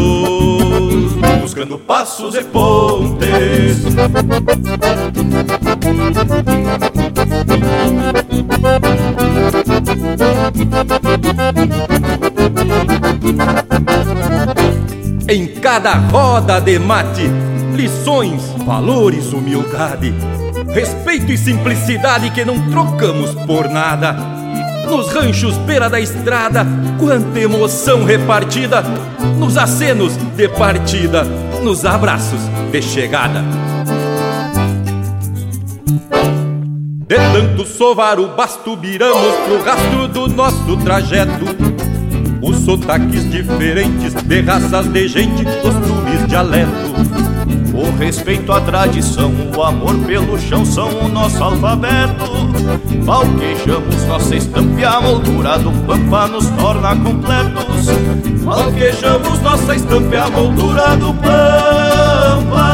buscando passos e pontes. Em cada roda de mate, lições, valores, humildade, respeito e simplicidade que não trocamos por nada. Nos ranchos beira da estrada, quanta emoção repartida, nos acenos de partida, nos abraços de chegada. De tanto sovar o basto, viramos pro rastro do nosso trajeto. Os sotaques diferentes de raças de gente, costumes, dialeto. O respeito à tradição, o amor pelo chão são o nosso alfabeto. Falquejamos nossa estampa e a moldura do pampa nos torna completos. Falquejamos nossa estampa e a moldura do pampa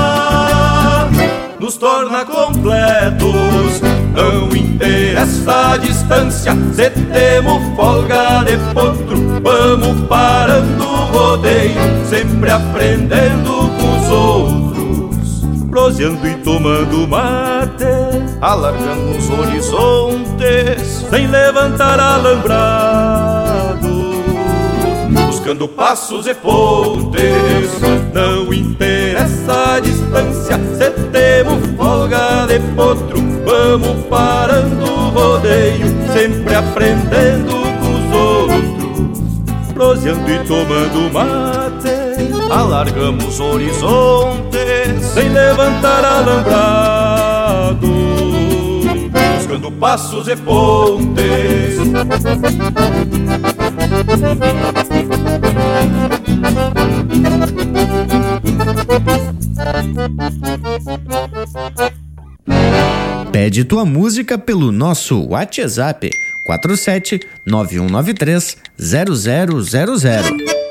nos torna completos. Não interessa a distância, se temos folga de potro, vamos parando o rodeio, sempre aprendendo com os outros. Proseando e tomando mate, alargando os horizontes, sem levantar alambrado. Buscando passos e pontes, não interessa a distância, se temos folga de potro, vamos parando o rodeio, sempre aprendendo com os outros, proseando e tomando mate, alargamos horizontes, sem levantar alambrado, cruzando passos e pontes. Pede tua música pelo nosso WhatsApp 47 9193 0000.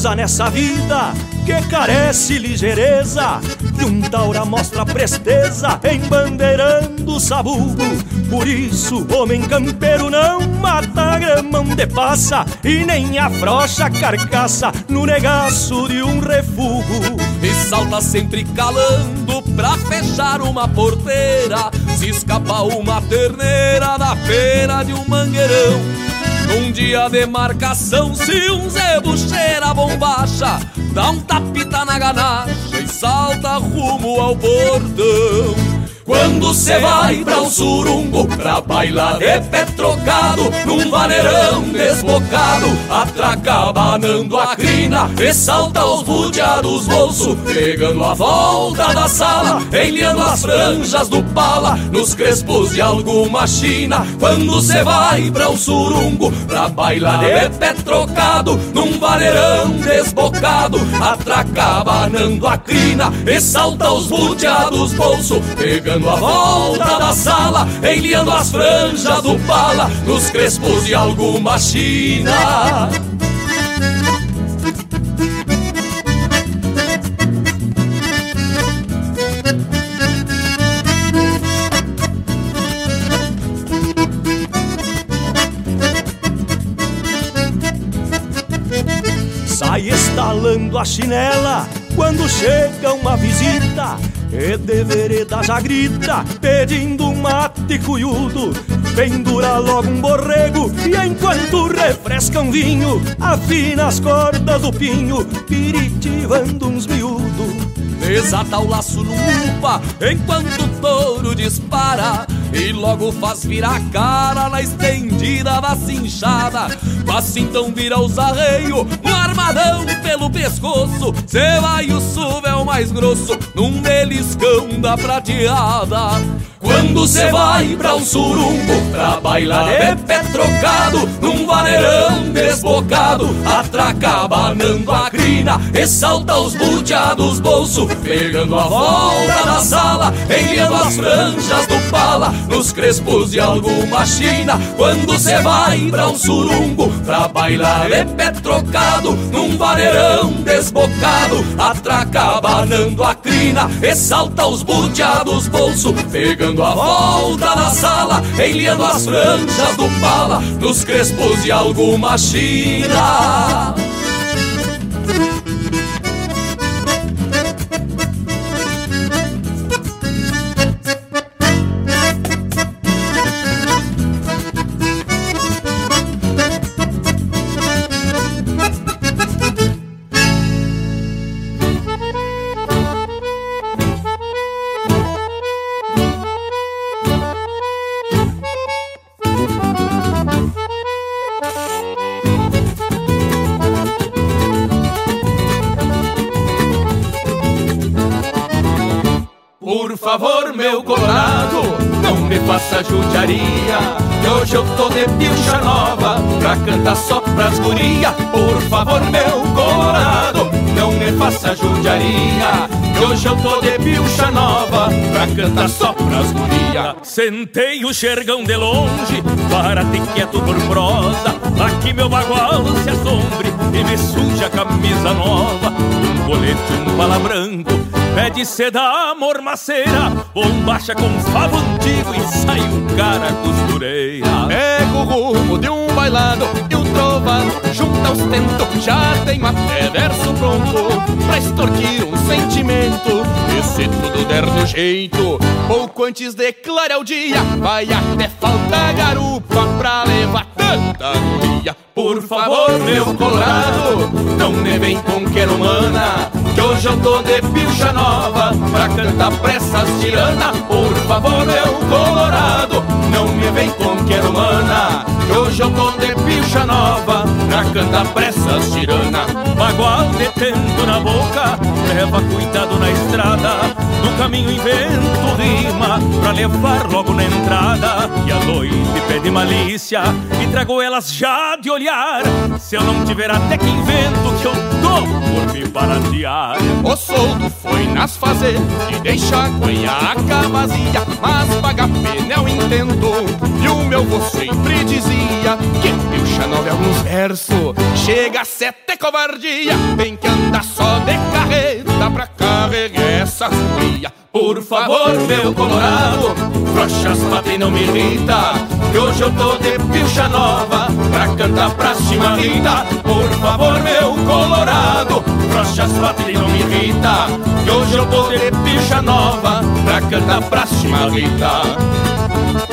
Coisa nessa vida que carece ligeireza. E um taura mostra presteza embandeirando o sabugo. Por isso, homem campeiro não mata grama onde passa E nem afrocha a carcaça no negaço de um refugo. E salta sempre calando pra fechar uma porteira. Se escapa uma terneira da pena de um mangueirão Num dia de marcação, se um zebo cheira a bombacha Dá um tapita na ganacha e salta rumo ao portão quando cê vai pra um surungo Pra bailar de pé trocado Num vaneirão desbocado Atraca abanando a crina E salta os budeados bolso Pegando a volta da sala Enliando as franjas do pala Nos crespos de alguma china. Quando cê vai pra um surungo Pra bailar de pé trocado Num vaneirão desbocado Atraca abanando a crina E salta os budeados bolso Pegando a volta da sala, enliando as franjas do pala nos crespos de alguma china. Sai estalando a chinela quando chega uma visita E de vereda já grita pedindo mate cuiudo. Pendura logo um borrego e enquanto refresca um vinho Afina as cordas do pinho, piritivando uns miúdos. Desata o laço no upa enquanto o touro dispara E logo faz virar a cara na estendida da cinchada. Mas então vira os arreios no armadão pelo pescoço. Cê vai o suvel mais grosso num beliscão da prateada. Quando cê vai pra um surumbo Pra bailar de pé trocado Num vaneirão desbocado. Atraca abanando a crina E salta os buteados bolso Pegando a volta da sala Enliando as franjas do pala Nos crespos de alguma china Quando cê vai pra um surumbo Pra bailar de pé trocado Num vaneirão desbocado Atraca abanando a crina E os buteados bolso Pegando a volta da sala, enliando as franjas do pala nos crespos de alguma china. Favor, meu colorado, não me faça judiaria Que hoje eu tô de pilcha nova Pra cantar só pras guria Por favor, meu colorado, não me faça judiaria Que hoje eu tô de pilcha nova Pra cantar só pras guria Sentei o xergão de longe Para ter quieto por prosa. Aqui meu bagual se assombre E me suja a camisa nova. Um colete, um bala branco Pede seda, mormaceira Bombacha com favo antigo E sai o cara costureira. Pega o rumo de um bailado E o trovado junta os tentos Já tem até verso pronto Pra extorquir um sentimento. E se tudo der do jeito Pouco antes de clarear o dia Vai até faltar garupa Pra levar tanta guria Por favor, meu colorado, não me vem com queromana Que hoje eu tô de pilcha nova Pra cantar pressas tirana Por favor, meu colorado Não me vem com quero mana Que hoje eu tô de pilcha nova Pra cantar pressas tirana Bagual detendo na boca Leva cuidado na estrada. No caminho invento rima Pra levar logo na entrada. E a noite pede malícia E trago elas já de olhar. Se eu não tiver até que invento Que eu dou me baratear. O soldo foi nas fazendas E deixa a guaiaca vazia Mas paga pneu intento E o meu vô sempre dizia Que pilcha nove alguns versos Chega a sete covardia. Tem que andar só de carreta Pra carregar essas por favor, meu colorado, frouxas patem não me irrita Que hoje eu tô de pilcha nova Pra cantar pra chimarrita Por favor, meu colorado Frouxas patem não me irrita Que hoje eu tô de pilcha nova Pra cantar pra chimarrita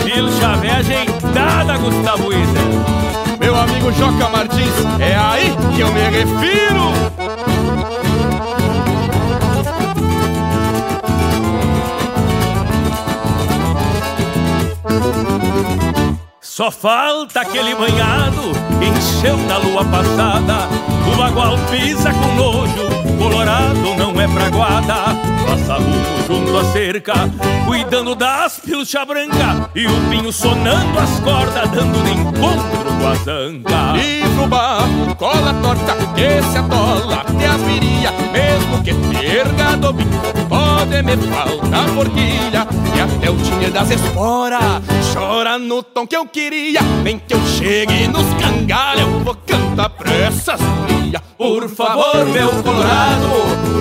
Pilcha velha ajeitada, Gustavo Isa Meu amigo Joca Martins, é aí que eu me refiro Só falta aquele banhado encheu na lua passada. O bagual pisa com nojo, colorado não é praguada. Passa junto à cerca, cuidando das pilcha branca. E o pinho sonando as cordas, dando de encontro com a zanca. E no barro, cola torta, que se atola até as viria. Mesmo que perga do bico, pode me faltar forquilha. E até o tinha das esporas, chora no tom que eu queria. Nem que eu chegue nos cangalhos, eu vou cantar pressas Por favor, meu colorado,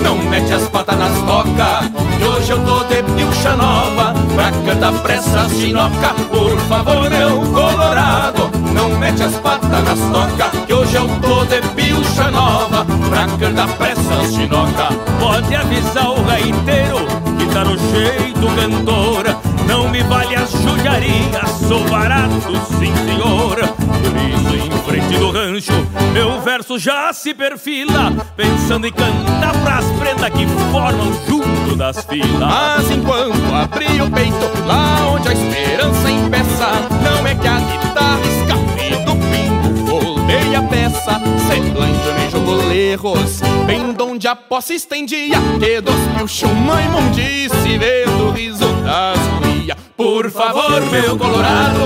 não mete as patas nas tocas. Que hoje eu tô de pilcha nova, pra cantar pressas chinoca. Por favor, meu colorado, não mete as patas nas tocas. Que hoje eu tô de pilcha nova, pra cantar pressas chinoca. Pode avisar o gaiteiro que tá no jeito cantora. Não me vale as judiarias, sou barato, sim senhor. Por isso, em frente do rancho, meu verso já se perfila, pensando em cantar pras prendas que formam junto das filas. Mas enquanto abri o peito, lá onde a esperança empeça, não é que a guitarra escape do pingo, voltei a peça, se planejou boleiros, bem donde a posse estendia, que dos pilchos mãe mundice, vendo o riso das guia. Por favor, meu colorado,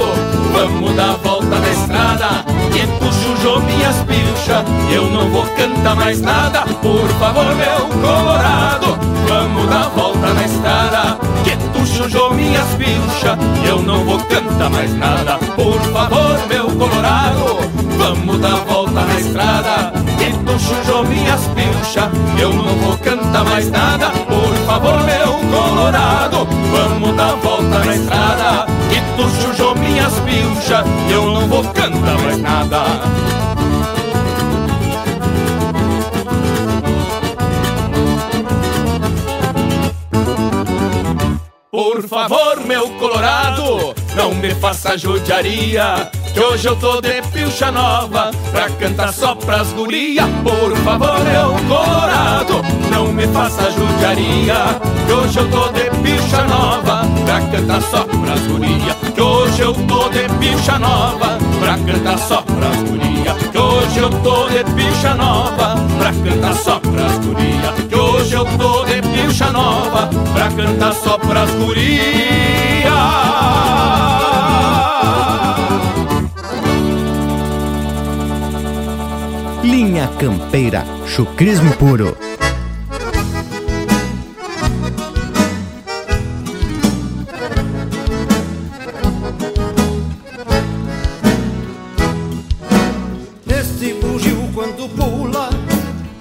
vamos dar volta na estrada Que puxo minhas pilchas, eu não vou cantar mais nada Por favor, meu colorado, vamos dar volta na estrada. Que puxo minhas pilchas, eu não vou cantar mais nada. Por favor, meu colorado, vamos dar volta na estrada. Que puxo minhas pilchas, eu não vou cantar mais nada. Por favor, meu colorado, vamos dar volta na estrada. Que tu minhas pilchas, eu não vou cantar mais nada Por favor, meu colorado, não me faça judiaria Que hoje eu tô de pilcha nova Pra cantar só pras guria. Por favor, meu colorado, não me faça judiaria Que hoje eu tô de pilcha nova Pra cantar só pras guria. Que hoje eu tô de pilcha nova Pra cantar só pras guria. Que hoje eu tô de pilcha nova Pra cantar só pras guria. Que hoje eu tô de pilcha nova Pra cantar só pras guria Linha Campeira, chucrismo puro. Este bugio quando pula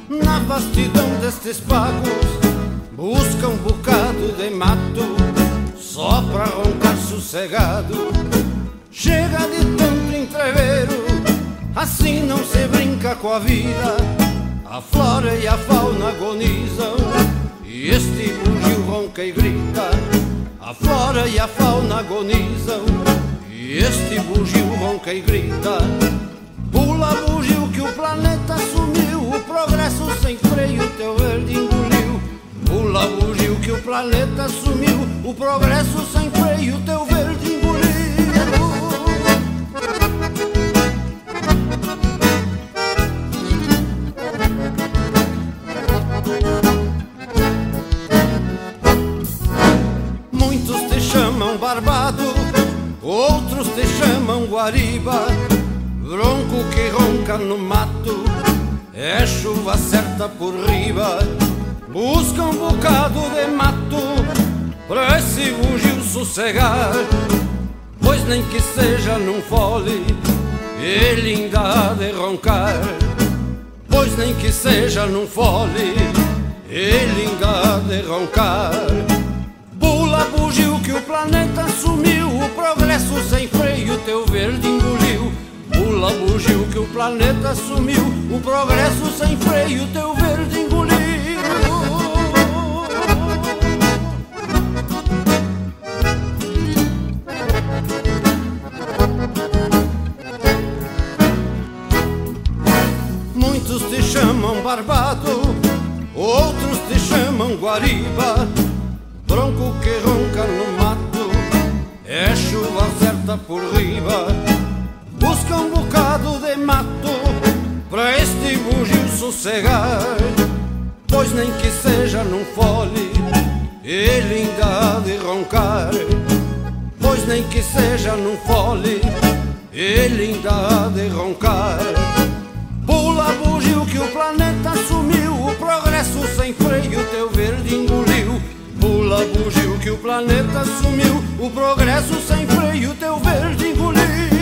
na vastidão destes pagos sossegado. Chega de tanto entreveiro, assim não se brinca com a vida. A flora e a fauna agonizam e este bugio ronca e grita. A flora e a fauna agonizam e este bugio ronca e grita. Pula bugio que o planeta sumiu O progresso sem freio teu verde engoliu que o planeta sumiu, o progresso sem freio, teu verde engoliu. Muitos te chamam barbado, outros te chamam guariba, bronco que ronca no mato, é chuva certa por riba. Busca um bocado de mato pra esse bugio sossegar, pois nem que seja num fole, ele ainda há de roncar. Pois nem que seja num fole, ele ainda há de roncar. Pula bugio que o planeta sumiu, o progresso sem freio, teu verde engoliu. Pula bugio que o planeta sumiu, o progresso sem freio, teu verde engoliu. Te chamam barbado, outros te chamam guariba. Bronco que ronca no mato, é chuva certa por riba. Busca um bocado de mato pra este bugio sossegar. Pois nem que seja num fole, ele ainda há de roncar. Pois nem que seja num fole, ele ainda há de roncar. Bugio que o planeta sumiu, o progresso sem freio, teu verde engoliu. Pula bugio que o planeta sumiu, o progresso sem freio, teu verde engoliu.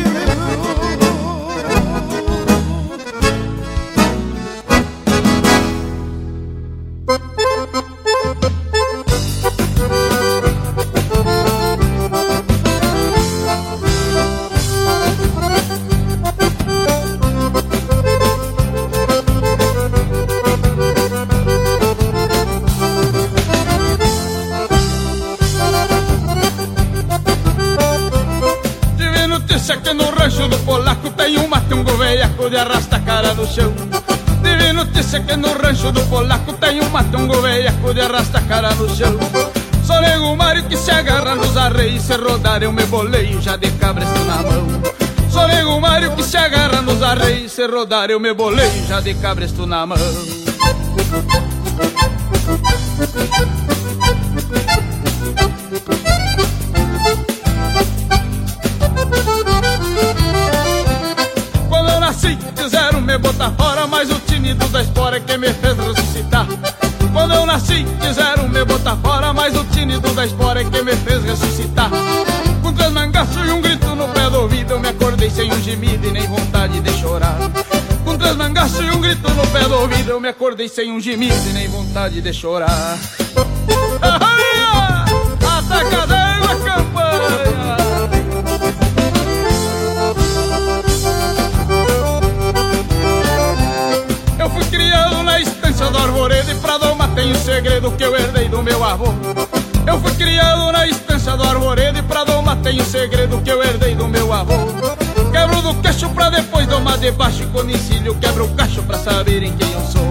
Cara no chão. Tive notícia que no rancho do polaco tem um matungo velhaco de arrasta cara no chão. Só nego Mário que se agarra nos arreios, se rodar eu me boleio já de cabresto na mão. Só nego Mário que se agarra nos arreios, se rodar eu me boleio já de cabresto na mão. Gemido e nem vontade de chorar. Com três mangaços e um grito no pé do ouvido, eu me acordei sem um gemido e nem vontade de chorar. Ataca d'água, campanha! Eu fui criado na estância do arvoredo e pra doma tem o segredo que eu herdei do meu avô. Eu fui criado na estância do arvoredo e pra doma tem o segredo que eu herdei do meu avô. Queixo pra depois domar debaixo e com encilho quebro o cacho pra saberem quem eu sou.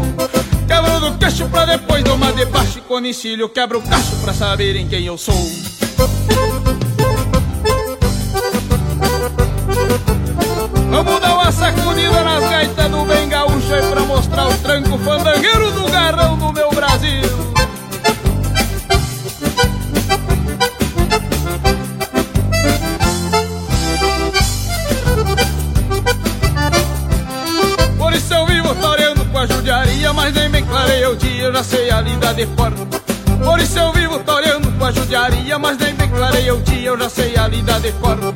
Quebro do queixo pra depois domar debaixo e com encilho quebro o cacho pra saberem quem eu sou. Vamos dar uma sacudida nas gaitas do bem gaúcho aí pra mostrar o tranco fandangueiro do garrão do meu Brasil. Sei a lida de fora. Por isso eu vivo toreando com a judiaria, mas nem bem clareia o dia, eu já sei a lida de fora.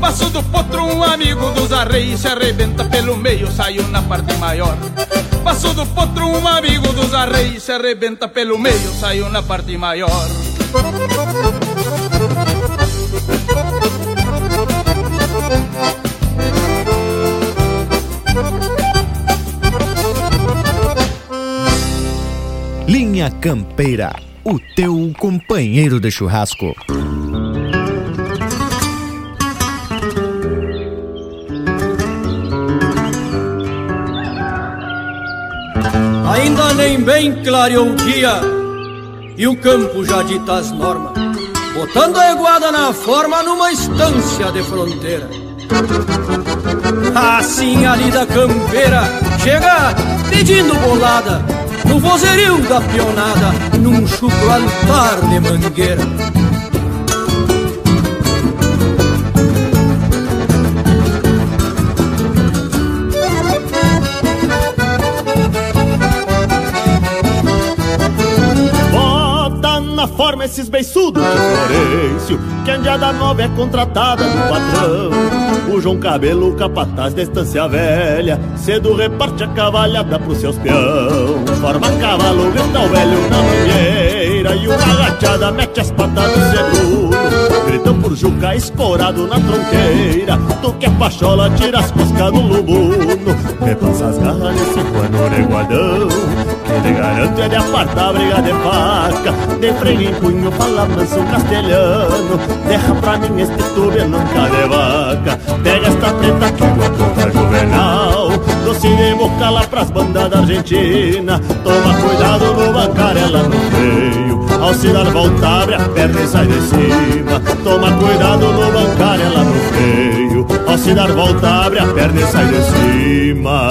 Passo do potro, um amigo dos arreios, se arrebenta pelo meio, saiu na parte maior. Passo do potro, um amigo dos arreios, se arrebenta pelo meio, saiu na parte maior. Linha Campeira, o teu companheiro de churrasco. Ainda nem bem clareou o dia e o campo já dita as normas, botando a iguada na forma numa estância de fronteira. Assim ali da campeira chega pedindo bolada, no vozerio da pionada, num chucro altar de mangueira. Forma esses beiçudos de Florencio Que Andiada Nova é contratada do patrão. O João Cabelo, capataz da estância velha Cedo reparte a cavalhada pros seus peão Forma cavalo, grita o velho na mangueira E uma agachada mete as patas no seguro Por Juca escorado na tronqueira. Tu que é pachola, tira as coscas do lubuno Repassa as garras nesse pano neguadão Que lhe garanto é de apartar briga de faca. De freio em punho, fala manso castelhano. Derra pra mim este tube nunca de vaca. Pega esta preta que uma contra juvenal Doce de boca lá pras bandas da Argentina. Toma cuidado no bancarela no freio Ao se dar volta abre a perna e sai de cima. Toma cuidado no bancarela no freio Ao se dar volta abre a perna e sai de cima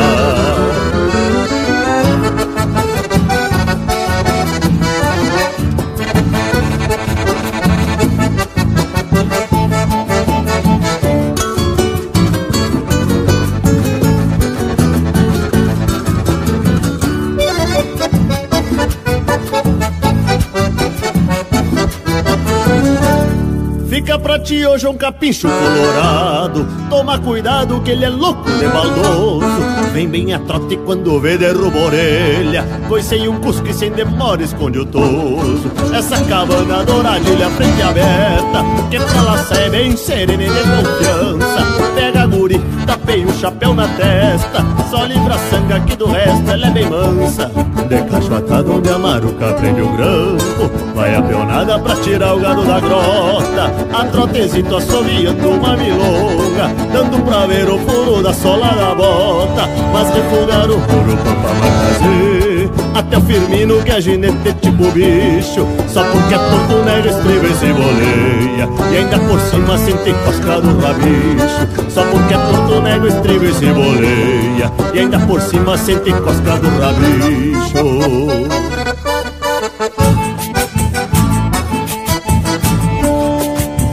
Hoje um capincho colorado. Toma cuidado que ele é louco de baldoso Vem bem a trote quando vê derruba a orelha. Coicei um cusco e sem demora esconde o toso. Essa cabana douradilha frente aberta Que pra lá sai bem serena e de confiança. Pega a guri, tapei o chapéu na testa. Só livra a sanga que do resto ela é bem mansa De cacho atado onde a maruca prende o grampo. Vai a peonada pra tirar o gado da grota. A trotezito assoviando uma milonga Dando pra ver o furo da sola da bota. Mas refugar o furo pra fazer Até o Firmino que é ginete tipo bicho. Só porque é porto negro estriba e se boleia. E ainda por cima sente cosca do rabicho. Só porque é porto negro estriba e se boleia. E ainda por cima sente cosca do rabicho.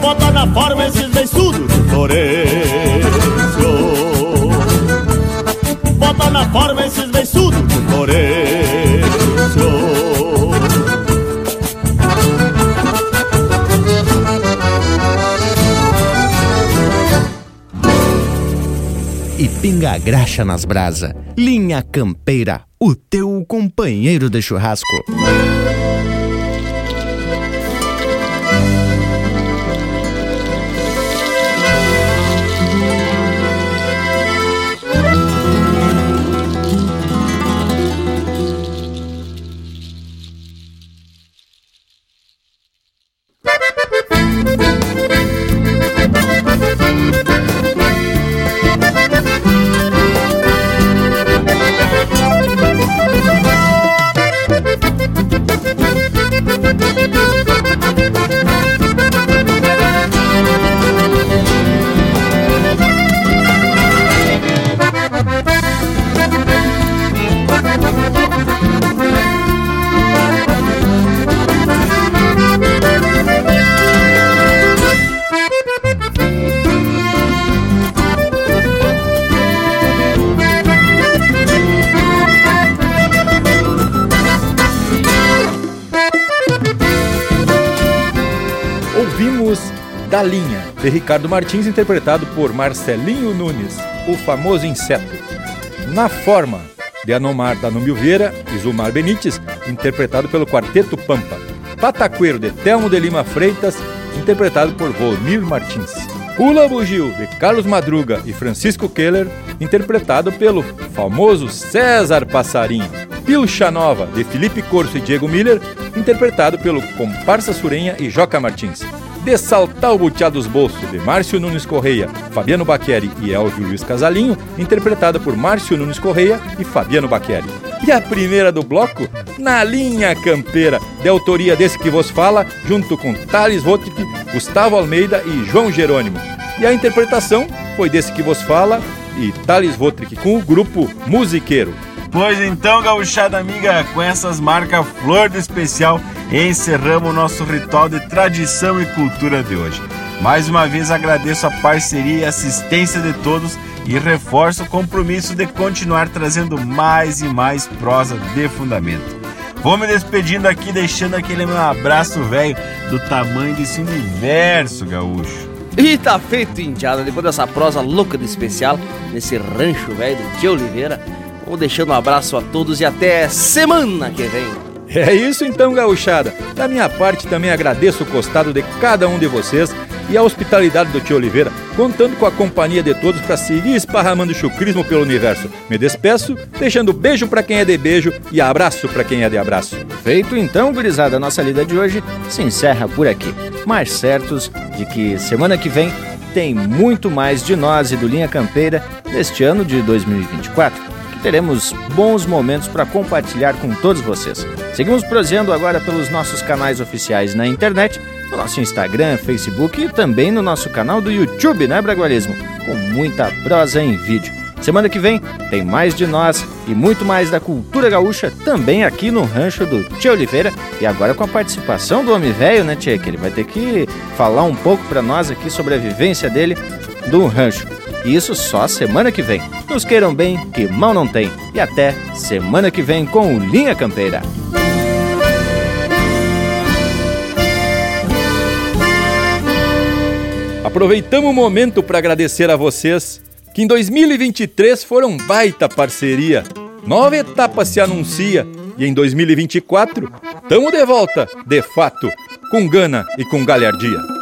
Bota na forma esses beiçudos de Florencio. Bota na forma pinga a graxa nas brasa. Linha Campeira, o teu companheiro de churrasco. Ricardo Martins, interpretado por Marcelinho Nunes, o famoso inseto. Na Forma, de Anomar Danúbio Vieira e Zumar Benites, interpretado pelo Quarteto Pampa. Pataqueiro, de Telmo de Lima Freitas, interpretado por Volmir Martins. Pula Bugio, de Carlos Madruga e Francisco Keller, interpretado pelo famoso César Passarinho. Pilcha Nova, de Felipe Corso e Diego Miller, interpretado pelo Comparsa Surenha e Joca Martins. De Saltar o Butear dos Bolsos, de Márcio Nunes Correia, Fabiano Baqueri e Elvio Luiz Casalinho, interpretada por Márcio Nunes Correia e Fabiano Baqueri. E a primeira do bloco, Na Linha Campeira, de autoria desse que vos fala, junto com Thales Rotic, Gustavo Almeida e João Jerônimo. E a interpretação foi desse que vos fala e Thales Rotrick com o grupo Musiqueiro. Pois então, gauchada amiga, com essas marcas flor de especial, encerramos o nosso ritual de tradição e cultura de hoje. Mais uma vez agradeço a parceria e assistência de todos e reforço o compromisso de continuar trazendo mais e mais prosa de fundamento. Vou me despedindo aqui, deixando aquele meu abraço velho do tamanho desse universo gaúcho. E tá feito, indiada, depois dessa prosa louca de especial, nesse rancho velho do Tio Oliveira. Vou deixando um abraço a todos e até semana que vem. É isso então, gauchada. Da minha parte, também agradeço o costado de cada um de vocês e a hospitalidade do tio Oliveira, contando com a companhia de todos para seguir esparramando chucrismo pelo universo. Me despeço, deixando beijo para quem é de beijo e abraço para quem é de abraço. Feito então, gurizada, a nossa lida de hoje se encerra por aqui. Mas certos de que semana que vem tem muito mais de nós e do Linha Campeira neste ano de 2024 que teremos bons momentos para compartilhar com todos vocês. Seguimos proseando agora pelos nossos canais oficiais na internet, no nosso Instagram, Facebook e também no nosso canal do YouTube, né, Bragualismo? Com muita prosa em vídeo. Semana que vem tem mais de nós e muito mais da cultura gaúcha também aqui no rancho do Tia Oliveira e agora com a participação do homem velho, né, Tia? Que ele vai ter que falar um pouco para nós aqui sobre a vivência dele do rancho. E isso só semana que vem. Nos queiram bem, que mal não tem. E até semana que vem com o Linha Campeira. Aproveitamos o momento para agradecer a vocês que em 2023 foram baita parceria. Nova etapa se anuncia e em 2024 estamos de volta, de fato, com gana e com galhardia.